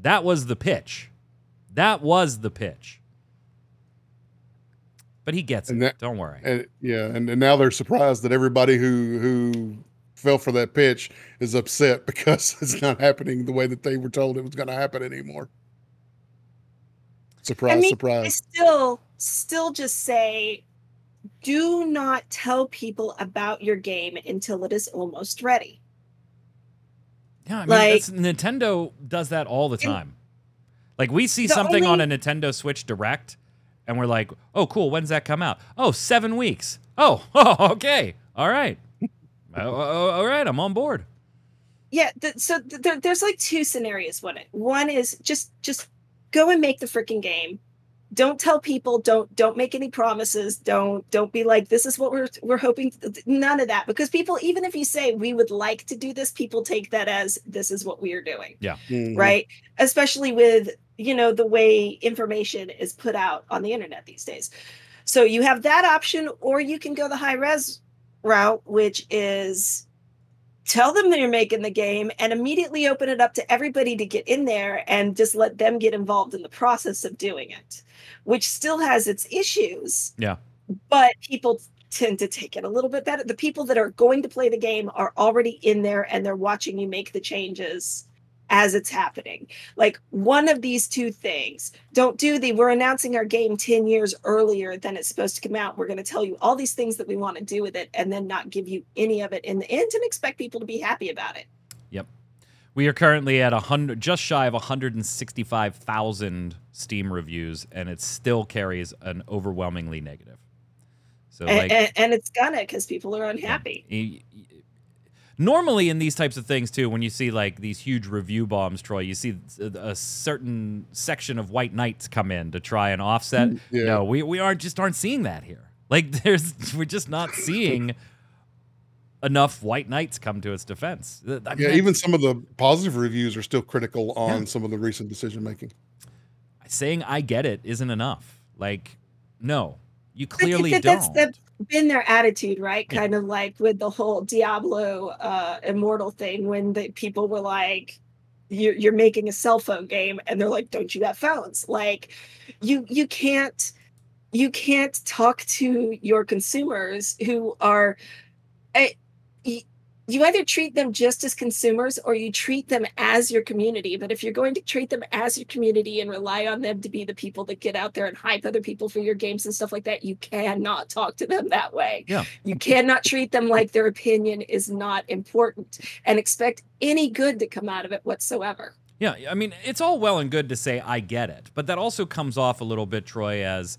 That was the pitch. That was the pitch. But he gets it. And that- Don't worry. And yeah, and, and now they're surprised that everybody who who fell for that pitch is upset because it's not happening the way that they were told it was going to happen anymore. Surprise, I mean, I surprise. still still just say do not tell people about your game until it is almost ready. Yeah, I mean, Like- Nintendo does that all the time. Like we see The something on a Nintendo Switch Direct, and we're like, "Oh, cool. When's that come out? Oh, seven weeks. Oh, oh okay, all right, Oh, oh, all right. I'm on board. Yeah, th- so th- there, there's like two scenarios. One, one is just just go and make the freaking game. Don't tell people. Don't don't make any promises. Don't don't be like this is what we're we're hoping. None of that because people even if you say we would like to do this, people take that as this is what we are doing. Mhm. right especially with you know the way information is put out on the internet these days. So you have that option or you can go the high res route which is tell them that you're making the game and immediately open it up to everybody to get in there and just let them get involved in the process of doing it which still has its issues. Yeah. but people tend to take it a little bit better. The people that are going to play the game are already in there and they're watching you make the changes as it's happening. Like one of these two things. Don't do the we're announcing our game 10 years earlier than it's supposed to come out. We're going to tell you all these things that we want to do with it and then not give you any of it in the end and expect people to be happy about it. Yep. We are currently at a hundred, just shy of 165,000 Steam reviews, and it still carries an overwhelmingly negative. So, and, like, and, and it's gonna because people are unhappy. Y- y- Normally, in these types of things too, when you see like these huge review bombs, Troy, you see a, uh, a certain section of white knights come in to try and offset. Mm, yeah. No, we we aren't just aren't seeing that here. Like, there's we're just not seeing enough white knights come to its defense. I mean, Yeah, even some of the positive reviews are still critical on Yeah. some of the recent decision making. saying I get it isn't enough. Like, no, you clearly that don't. that's that's been their attitude, right? Yeah. Kind of like with the whole Diablo uh, Immortal thing, when the people were like, "You're you're making a cell phone game," and they're like, "Don't you have phones?" Like, you you can't you can't talk to your consumers who are. I, y- you either treat them just as consumers or you treat them as your community. But if you're going to treat them as your community and rely on them to be the people that get out there and hype other people for your games and stuff like that, you cannot talk to them that way. Yeah. You cannot treat them like their opinion is not important and expect any good to come out of it whatsoever. Yeah, I mean, it's all well and good to say I get it, but that also comes off a little bit, Troy, as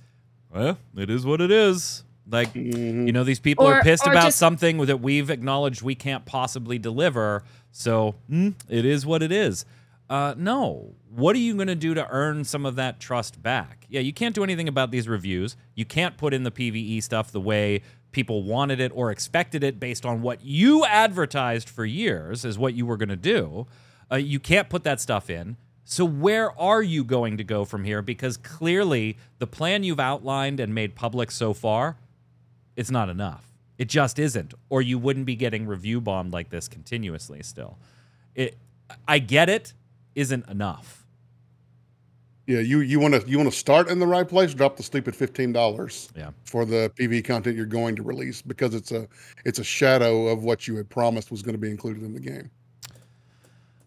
well, it is what it is. Like, Mhm. you know, these people are pissed about just- something that we've acknowledged we can't possibly deliver. So mm, it is what it is. Uh, no. What are you going to do to earn some of that trust back? Yeah, you can't do anything about these reviews. You can't put in the PVE stuff the way people wanted it or expected it based on what you advertised for years is what you were going to do. Uh, you can't put that stuff in. So where are you going to go from here? Because clearly the plan you've outlined and made public so far it's not enough. It just isn't, or you wouldn't be getting review bombed like this continuously. Still, it. I get it. Isn't enough. Yeah, you you want to you want to start in the right place. Drop the sleep at fifteen dollars. Yeah. For the PV content you're going to release because it's a it's a shadow of what you had promised was going to be included in the game.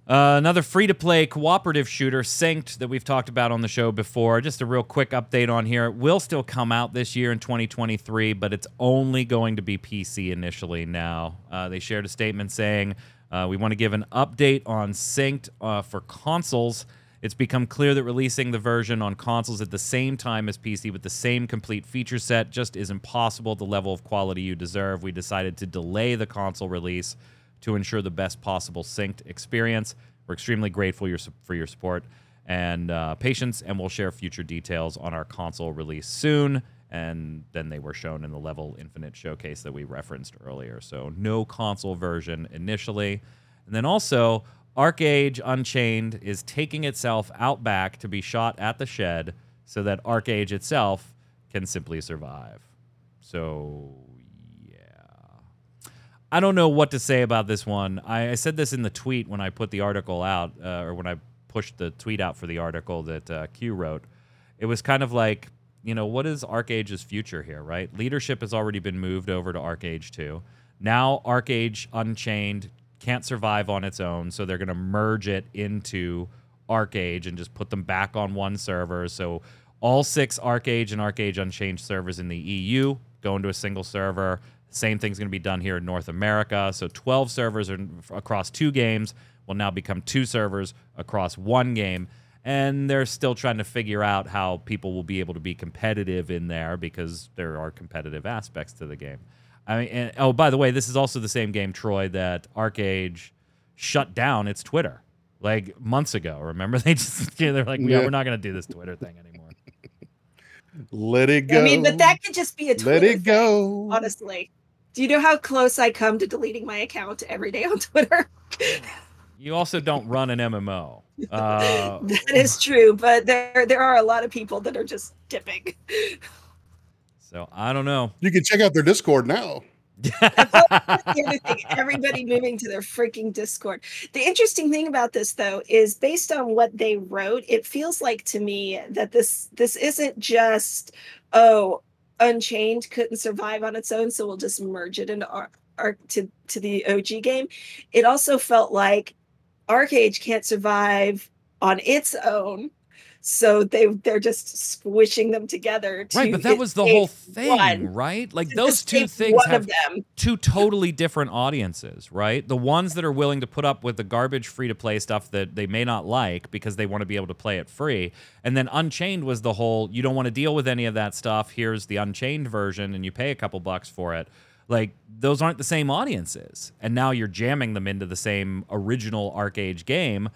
Uh, another free to play cooperative shooter, Synced, that we've talked about on the show before. Just a real quick update on here. It will still come out this year in 2023, but it's only going to be PC initially now. Uh, they shared a statement saying, uh, We want to give an update on Synced uh, for consoles. It's become clear that releasing the version on consoles at the same time as PC with the same complete feature set just isn't possible the level of quality you deserve. We decided to delay the console release to ensure the best possible synced experience. We're extremely grateful for your support and uh, patience, and we'll share future details on our console release soon. And then they were shown in the Level Infinite showcase that we referenced earlier. So, no console version initially. And then also, ArcheAge Unchained is taking itself out back to be shot at the shed so that ArcheAge itself can simply survive. So, I don't know what to say about this one. I, I, said this in the tweet when I put the article out, uh, or when I pushed the tweet out for the article that uh, Q wrote. It was kind of like, you know, what is ArcheAge's future here, right? Leadership has already been moved over to ArcheAge 2. Now, ArcheAge Unchained can't survive on its own, so they're going to merge it into ArcheAge and just put them back on one server. So all six ArcheAge and ArcheAge Unchained servers in the EU go into a single server. Same thing's going to be done here in North America. So 12 servers are across two games will now become two servers across one game. And they're still trying to figure out how people will be able to be competitive in there because there are competitive aspects to the game. I mean, and, oh, by the way, this is also the same game, Troy, that ArcheAge shut down its Twitter like months ago. Remember, they just they're like, yeah, we're not going to do this Twitter thing anymore. Let it go. I mean, but that could just be a Twitter Let it go. Honestly. Do you know how close I come to deleting my account every day on Twitter? you also don't run an MMO. Uh, that is true, but there there are a lot of people that are just dipping. So I don't know. You can check out their Discord now. Everybody moving to their freaking Discord. The interesting thing about this, though, is based on what they wrote, it feels like to me that this this isn't just oh Unchained couldn't survive on its own, so we'll just merge it into our, our to to the OG game. It also felt like ArcheAge can't survive on its own, so they they're just squishing them together. right, but that was the whole thing, one. right? Like those two things have two totally different audiences, right? The ones that are willing to put up with the garbage free to play stuff that they may not like because they want to be able to play it free, and then Unchained was the whole you don't want to deal with any of that stuff. Here's the Unchained version, and you pay a couple bucks for it. Like those aren't the same audiences, and now you're jamming them into the same original ArcheAge game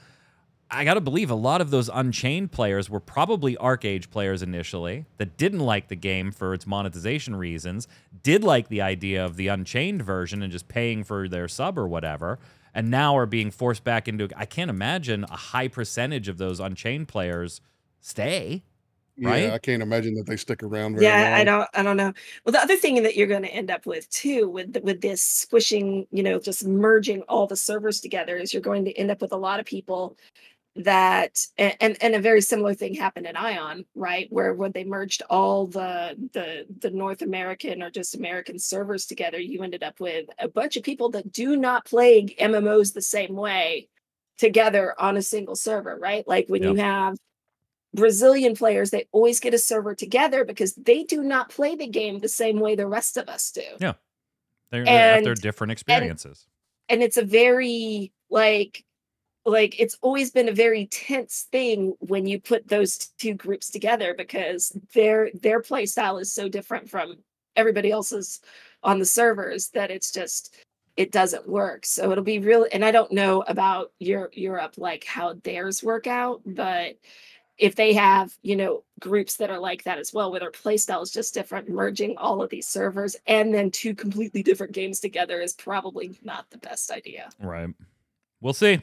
I got to believe a lot of those Unchained players were probably ArcheAge players initially that didn't like the game for its monetization reasons, did like the idea of the Unchained version and just paying for their sub or whatever, and now are being forced back into. I can't imagine a high percentage of those Unchained players stay. Right? Yeah, I can't imagine that they stick around. yeah, long. I don't. I don't know. Well, the other thing that you're going to end up with too, with with this squishing, you know, just merging all the servers together, is you're going to end up with a lot of people that and and a very similar thing happened at Aion right? Where when they merged all the the the north american or just american servers together you ended up with a bunch of people that do not play mmos the same way together on a single server right? Like when you have brazilian players they always get a server together because they do not play the game the same way the rest of us do. Yeah. They're, and, they're different experiences. and, and it's a very like like it's always been a very tense thing when you put those two groups together because their their play style is so different from everybody else's on the servers that it's just it doesn't work. So it'll be real and i don't know about your europe like how theirs work out but if they have you know groups that are like that as well where their play style is just different merging all of these servers and then two completely different games together is probably not the best idea. Right. We'll see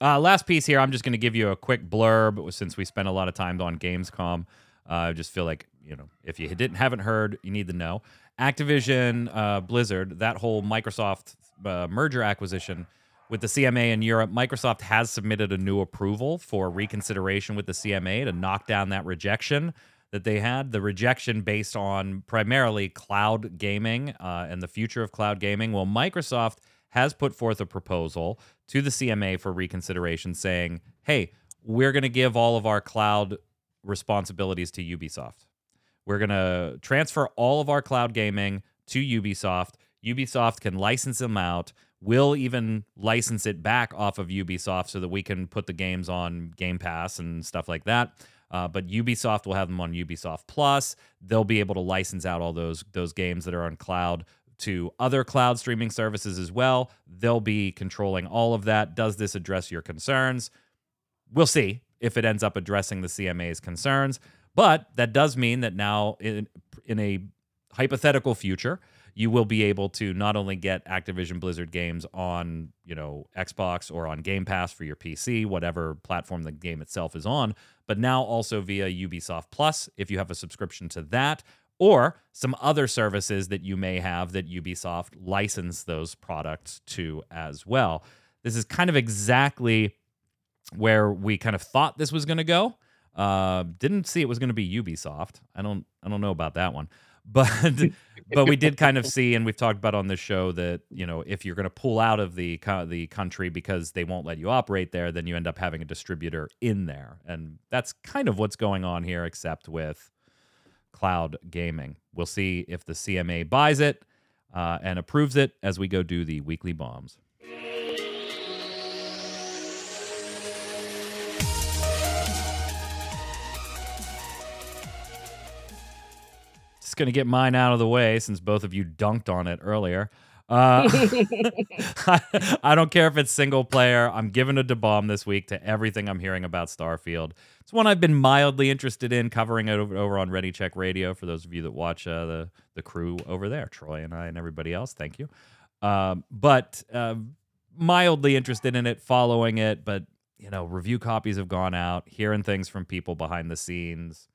uh, last piece here, I'm just going to give you a quick blurb since we spent a lot of time on Gamescom. Uh, I just feel like you know if you didn't haven't heard, you need to know. Activision, uh, Blizzard, that whole Microsoft uh, merger acquisition with the CMA in Europe, Microsoft has submitted a new approval for reconsideration with the CMA to knock down that rejection that they had. The rejection based on primarily cloud gaming uh, and the future of cloud gaming. Well, Microsoft has put forth a proposal to the CMA for reconsideration saying, hey, we're going to give all of our cloud responsibilities to Ubisoft. We're going to transfer all of our cloud gaming to Ubisoft. Ubisoft can license them out. We'll even license it back off of Ubisoft so that we can put the games on Game Pass and stuff like that. Uh, but Ubisoft will have them on Ubisoft Plus. They'll be able to license out all those those games that are on cloud to other cloud streaming services as well. They'll be controlling all of that. Does this address your concerns? We'll see if it ends up addressing the CMA's concerns. But that does mean that now, in, in a hypothetical future, you will be able to not only get Activision Blizzard games on, you know, Xbox or on Game Pass for your PC, whatever platform the game itself is on, but now also via Ubisoft Plus if you have a subscription to that or some other services that you may have that Ubisoft license those products to as well. This is kind of exactly where we kind of thought this was going to go. Uh, didn't see it was going to be Ubisoft. I don't I don't know about that one. But but we did kind of see and we've talked about on this show that, you know, if you're going to pull out of the the country because they won't let you operate there, then you end up having a distributor in there. And that's kind of what's going on here except with cloud gaming. We'll see if the CMA buys it uh, and approves it as we go do the weekly bombs. Just going to get mine out of the way since both of you dunked on it earlier. Uh, I, I, don't care if it's single player. I'm giving a bomb this week to everything I'm hearing about Starfield. It's one I've been mildly interested in covering it over, over on Ready Check Radio. For those of you that watch uh, the the crew over there, Troy and I and everybody else, thank you. Um, but uh, mildly interested in it, following it. But you know, review copies have gone out, hearing things from people behind the scenes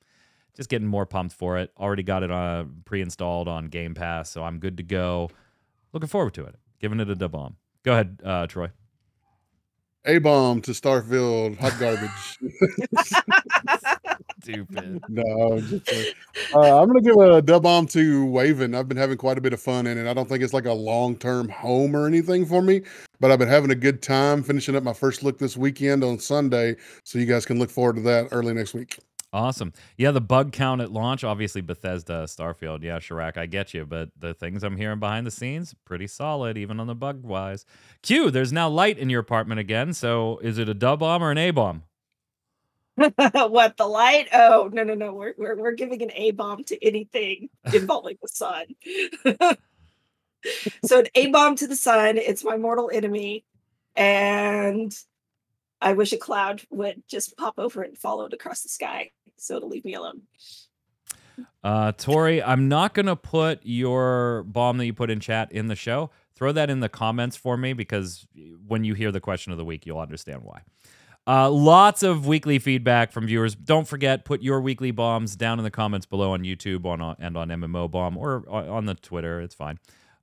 just getting more pumped for it. Already got it uh, pre-installed on Game Pass, so I'm good to go. Looking forward to it. Giving it a da bomb. Go ahead, uh, Troy. A bomb to Starfield, hot garbage. Stupid. no, just, uh, uh, I'm gonna give a dub bomb to Waven. I've been having quite a bit of fun in it. I don't think it's like a long term home or anything for me, but I've been having a good time finishing up my first look this weekend on Sunday. So you guys can look forward to that early next week. Awesome. Yeah, the bug count at launch, obviously Bethesda, Starfield. Yeah, Chirac, I get you, but the things I'm hearing behind the scenes, pretty solid, even on the bug wise. Q, there's now light in your apartment again. So is it a dub bomb or an A bomb? what the light? Oh no no no! We're we're, we're giving an A bomb to anything involving the sun. so an A bomb to the sun. It's my mortal enemy, and I wish a cloud would just pop over and follow it across the sky so to leave me alone. Uh, Tori, I'm not going to put your bomb that you put in chat in the show. Throw that in the comments for me because when you hear the question of the week, you'll understand why. Uh, lots of weekly feedback from viewers. Don't forget, put your weekly bombs down in the comments below on YouTube on uh, and on MMO Bomb or on the Twitter. It's fine.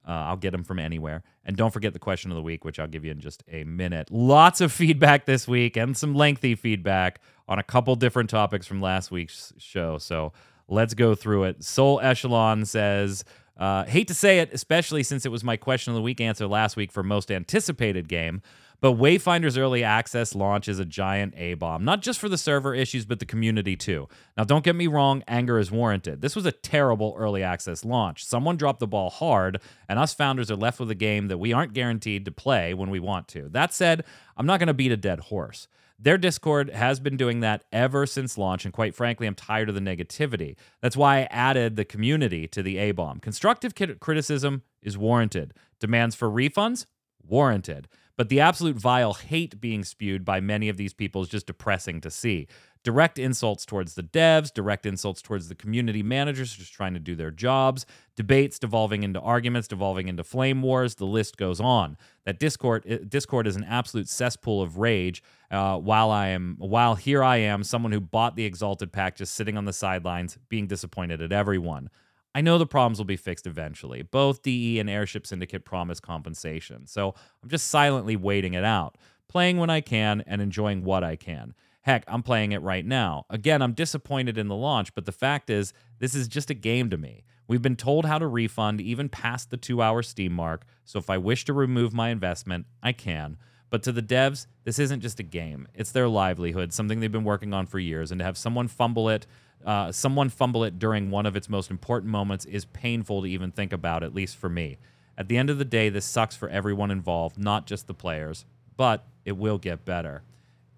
Uh, I'll get them from anywhere. And don't forget the question of the week, which I'll give you in just a minute. Lots of feedback this week and some lengthy feedback on a couple different topics from last week's show. So let's go through it. Soul Echelon says, uh, hate to say it, especially since it was my question of the week answer last week for most anticipated game. But Wayfinder's early access launch is a giant A bomb, not just for the server issues, but the community too. Now, don't get me wrong, anger is warranted. This was a terrible early access launch. Someone dropped the ball hard, and us founders are left with a game that we aren't guaranteed to play when we want to. That said, I'm not going to beat a dead horse. Their Discord has been doing that ever since launch, and quite frankly, I'm tired of the negativity. That's why I added the community to the A bomb. Constructive criticism is warranted. Demands for refunds? Warranted. But the absolute vile hate being spewed by many of these people is just depressing to see. Direct insults towards the devs, direct insults towards the community managers just trying to do their jobs, debates devolving into arguments, devolving into flame wars. The list goes on. That Discord eh, Discord is an absolute cesspool of rage. Uh, while I am, while here I am, someone who bought the Exalted pack, just sitting on the sidelines, being disappointed at everyone. I know the problems will be fixed eventually. Both DE and Airship Syndicate promise compensation, so I'm just silently waiting it out, playing when I can and enjoying what I can. Heck, I'm playing it right now. Again, I'm disappointed in the launch, but the fact is, this is just a game to me. We've been told how to refund even past the two hour Steam mark, so if I wish to remove my investment, I can. But to the devs, this isn't just a game, it's their livelihood, something they've been working on for years, and to have someone fumble it. Uh, someone fumble it during one of its most important moments is painful to even think about, at least for me. At the end of the day, this sucks for everyone involved, not just the players, but it will get better.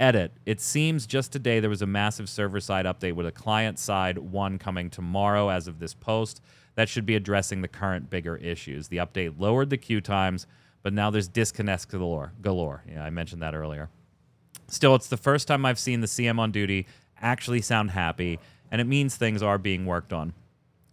Edit. It seems just today there was a massive server side update with a client side one coming tomorrow as of this post that should be addressing the current bigger issues. The update lowered the queue times, but now there's disconnects galore. galore. Yeah, I mentioned that earlier. Still, it's the first time I've seen the CM on duty actually sound happy, and it means things are being worked on.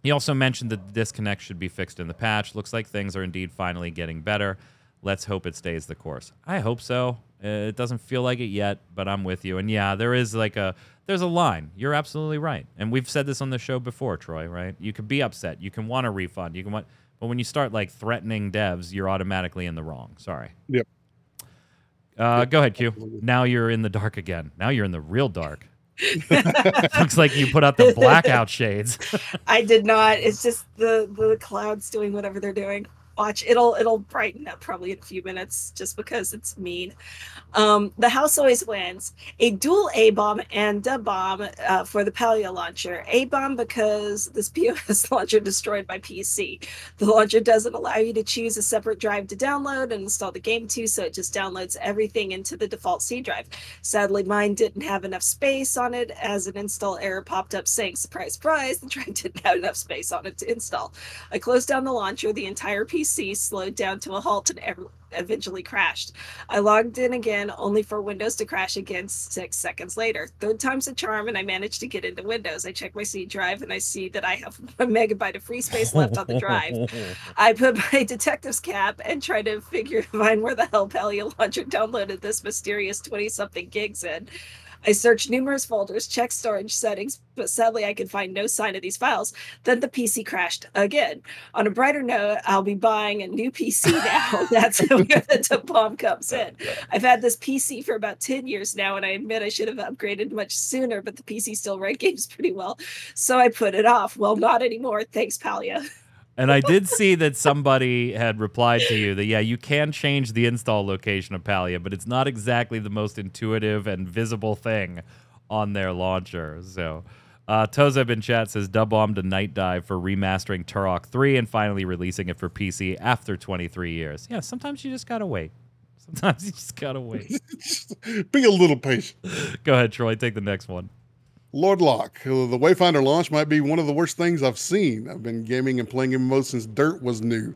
He also mentioned that the disconnect should be fixed in the patch. Looks like things are indeed finally getting better. Let's hope it stays the course. I hope so. Uh, it doesn't feel like it yet, but I'm with you. And yeah, there is like a there's a line. You're absolutely right. And we've said this on the show before, Troy, right? You could be upset. You can want a refund. You can want but when you start like threatening devs, you're automatically in the wrong. Sorry. Yep. Uh, Yep, go ahead, Q. Now you're in the dark again. Now you're in the real dark. Looks like you put out the blackout shades. I did not. It's just the the clouds doing whatever they're doing. Watch, it'll it'll brighten up probably in a few minutes just because it's mean. Um, the house always wins. A dual A bomb and a bomb uh, for the Palia launcher. A bomb because this POS launcher destroyed my PC. The launcher doesn't allow you to choose a separate drive to download and install the game to, so it just downloads everything into the default C drive. Sadly, mine didn't have enough space on it as an install error popped up saying, surprise, surprise, the drive didn't have enough space on it to install. I closed down the launcher, the entire PC slowed down to a halt and ev- eventually crashed. I logged in again, only for Windows to crash again six seconds later. Third time's a charm, and I managed to get into Windows. I check my C drive and I see that I have a megabyte of free space left on the drive. I put my detective's cap and try to figure find where the hell Palia Launcher downloaded this mysterious 20 something gigs in. I searched numerous folders, checked storage settings, but sadly I could find no sign of these files. Then the PC crashed again. On a brighter note, I'll be buying a new PC now. That's where the bomb comes in. I've had this PC for about 10 years now, and I admit I should have upgraded much sooner, but the PC still ran games pretty well. So I put it off. Well, not anymore. Thanks, Palia. And I did see that somebody had replied to you that yeah, you can change the install location of Palia, but it's not exactly the most intuitive and visible thing on their launcher. So, uh, Tozeb in chat says dub bombed a Nightdive for remastering Turok 3 and finally releasing it for PC after 23 years. Yeah, sometimes you just gotta wait. Sometimes you just gotta wait. Be a little patient. Go ahead, Troy. Take the next one. Lord Locke, uh, the Wayfinder launch might be one of the worst things I've seen. I've been gaming and playing MMO since Dirt was new.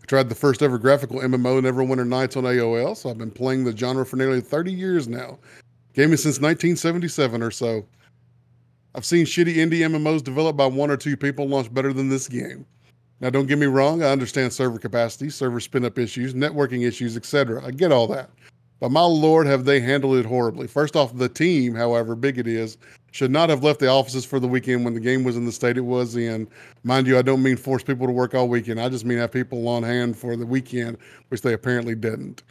I tried the first ever graphical MMO, Neverwinter Nights, on AOL, so I've been playing the genre for nearly 30 years now. Gaming since 1977 or so. I've seen shitty indie MMOs developed by one or two people launch better than this game. Now, don't get me wrong, I understand server capacity, server spin up issues, networking issues, etc. I get all that. But my lord, have they handled it horribly. First off, the team, however big it is, should not have left the offices for the weekend when the game was in the state it was in. Mind you, I don't mean force people to work all weekend. I just mean have people on hand for the weekend, which they apparently didn't.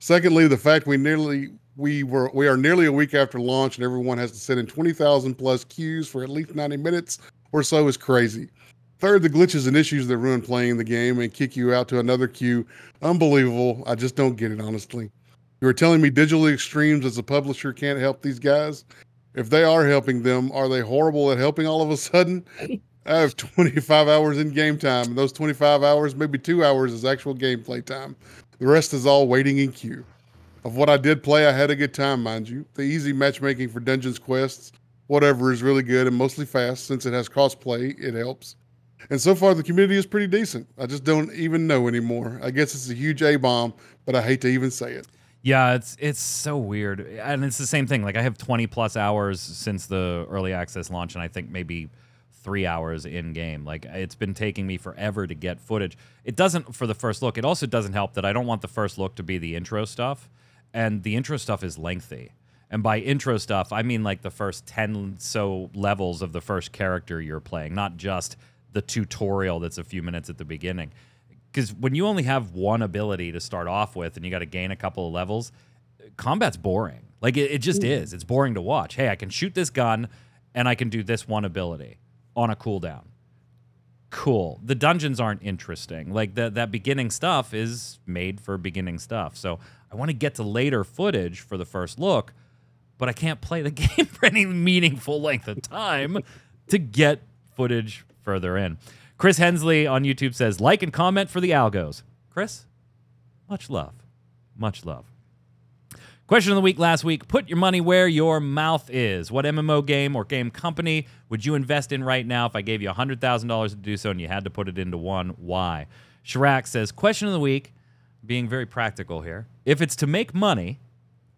Secondly, the fact we nearly we were we are nearly a week after launch and everyone has to sit in 20,000 plus queues for at least 90 minutes or so is crazy. Third, the glitches and issues that ruin playing the game and kick you out to another queue. Unbelievable. I just don't get it, honestly. You are telling me Digital Extremes as a publisher can't help these guys? If they are helping them, are they horrible at helping all of a sudden? I have 25 hours in game time, and those 25 hours, maybe two hours, is actual gameplay time. The rest is all waiting in queue. Of what I did play, I had a good time, mind you. The easy matchmaking for dungeons, quests, whatever is really good and mostly fast. Since it has crossplay, it helps. And so far, the community is pretty decent. I just don't even know anymore. I guess it's a huge A bomb, but I hate to even say it. Yeah, it's it's so weird, and it's the same thing. Like I have 20 plus hours since the early access launch, and I think maybe three hours in game. Like it's been taking me forever to get footage. It doesn't for the first look. It also doesn't help that I don't want the first look to be the intro stuff, and the intro stuff is lengthy. And by intro stuff, I mean like the first 10 so levels of the first character you're playing, not just the tutorial that's a few minutes at the beginning because when you only have one ability to start off with and you got to gain a couple of levels, combat's boring. Like it, it just is. It's boring to watch. Hey, I can shoot this gun and I can do this one ability on a cooldown. cool. The dungeons aren't interesting. Like that that beginning stuff is made for beginning stuff. So I want to get to later footage for the first look, but I can't play the game for any meaningful length of time to get footage further in. Chris Hensley on YouTube says, like and comment for the algos. Chris, much love. Much love. Question of the week last week Put your money where your mouth is. What MMO game or game company would you invest in right now if I gave you $100,000 to do so and you had to put it into one? Why? Shirak says, Question of the week, being very practical here. If it's to make money,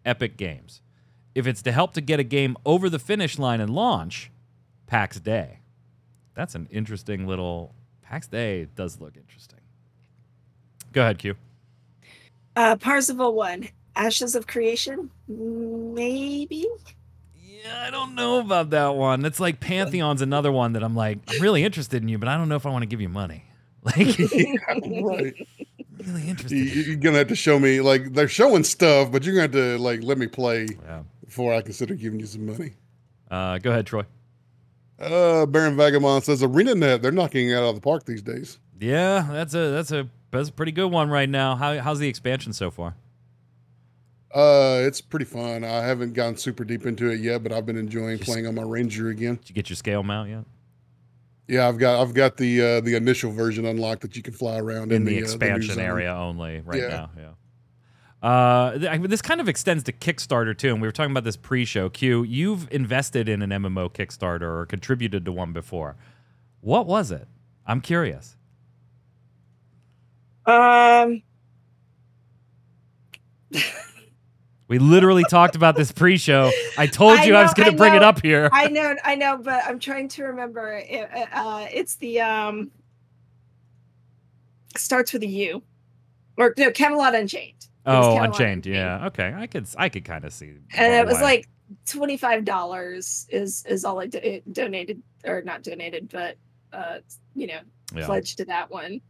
Epic Games. If it's to help to get a game over the finish line and launch, Pax Dei. That's an interesting little. Pax Dei does look interesting. Go ahead, Q. Uh, Parzival one, Ashes of Creation, maybe. Yeah, I don't know about that one. It's like Pantheon's another one that I'm like, I'm really interested in you, but I don't know if I want to give you money. Like, Yeah, right. really You- interested. You're gonna have to show me like they're showing stuff, but you're gonna have to like let me play Yeah. before I consider giving you some money. Uh, go ahead, Troy. Uh, Baron Vagabond says ArenaNet, they're knocking it out of the park these days. Yeah, that's a that's a that's a pretty good one right now. How, how's the expansion so far? Uh, it's pretty fun. I haven't gone super deep into it yet, but I've been enjoying Just- playing on my Ranger again. Did you get your scale mount yet? Yeah, I've got I've got the uh, the initial version unlocked that you can fly around in the, uh, new expansion zone. area only right Yeah. now. Yeah. Uh, th- I mean, this kind of extends to Kickstarter too, and we were talking about this pre-show. Q, you've invested in an MMO Kickstarter or contributed to one before. What was it? I'm curious. Um, We literally talked about this pre-show. I told I you I was going to bring it up here. I know, I know, but I'm trying to remember. It, uh, it's the um, starts with a U, or no, Camelot Unchained. Oh, Unchained. Yeah. Okay. I could I could kind of see. and it was why. like twenty five dollars is is all I do- donated or not donated, but uh, you know, Yeah. pledged to that one.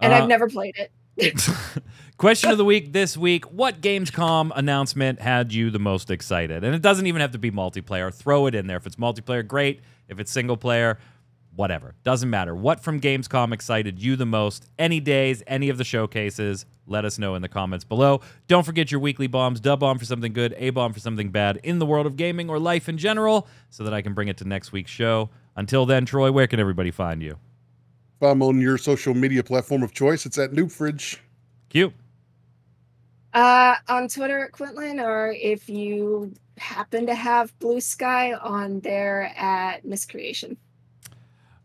And Uh, I've never played it. Question of the week this week What Gamescom announcement had you the most excited? And it doesn't even have to be multiplayer. Throw it in there. If it's multiplayer, great. If it's single player, whatever. Doesn't matter. What from Gamescom excited you the most? Any days, any of the showcases, let us know in the comments below. Don't forget your weekly bombs dub bomb for something good, A bomb for something bad in the world of gaming or life in general, so that I can bring it to next week's show. Until then, Troy, where can everybody find you? If I'm on your social media platform of choice, it's at Noob Fridge. Q. Uh, on Twitter at Quinlan, or if you happen to have Blue Sky on there at Miscreation.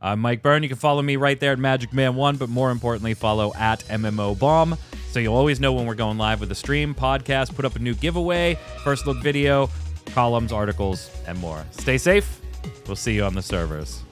I'm Mike Byrne. You can follow me right there at Magic Man One, but more importantly, follow at MMO Bomb. So you'll always know when we're going live with a stream, podcast, put up a new giveaway, first look video, columns, articles, and more. Stay safe. We'll see you on the servers.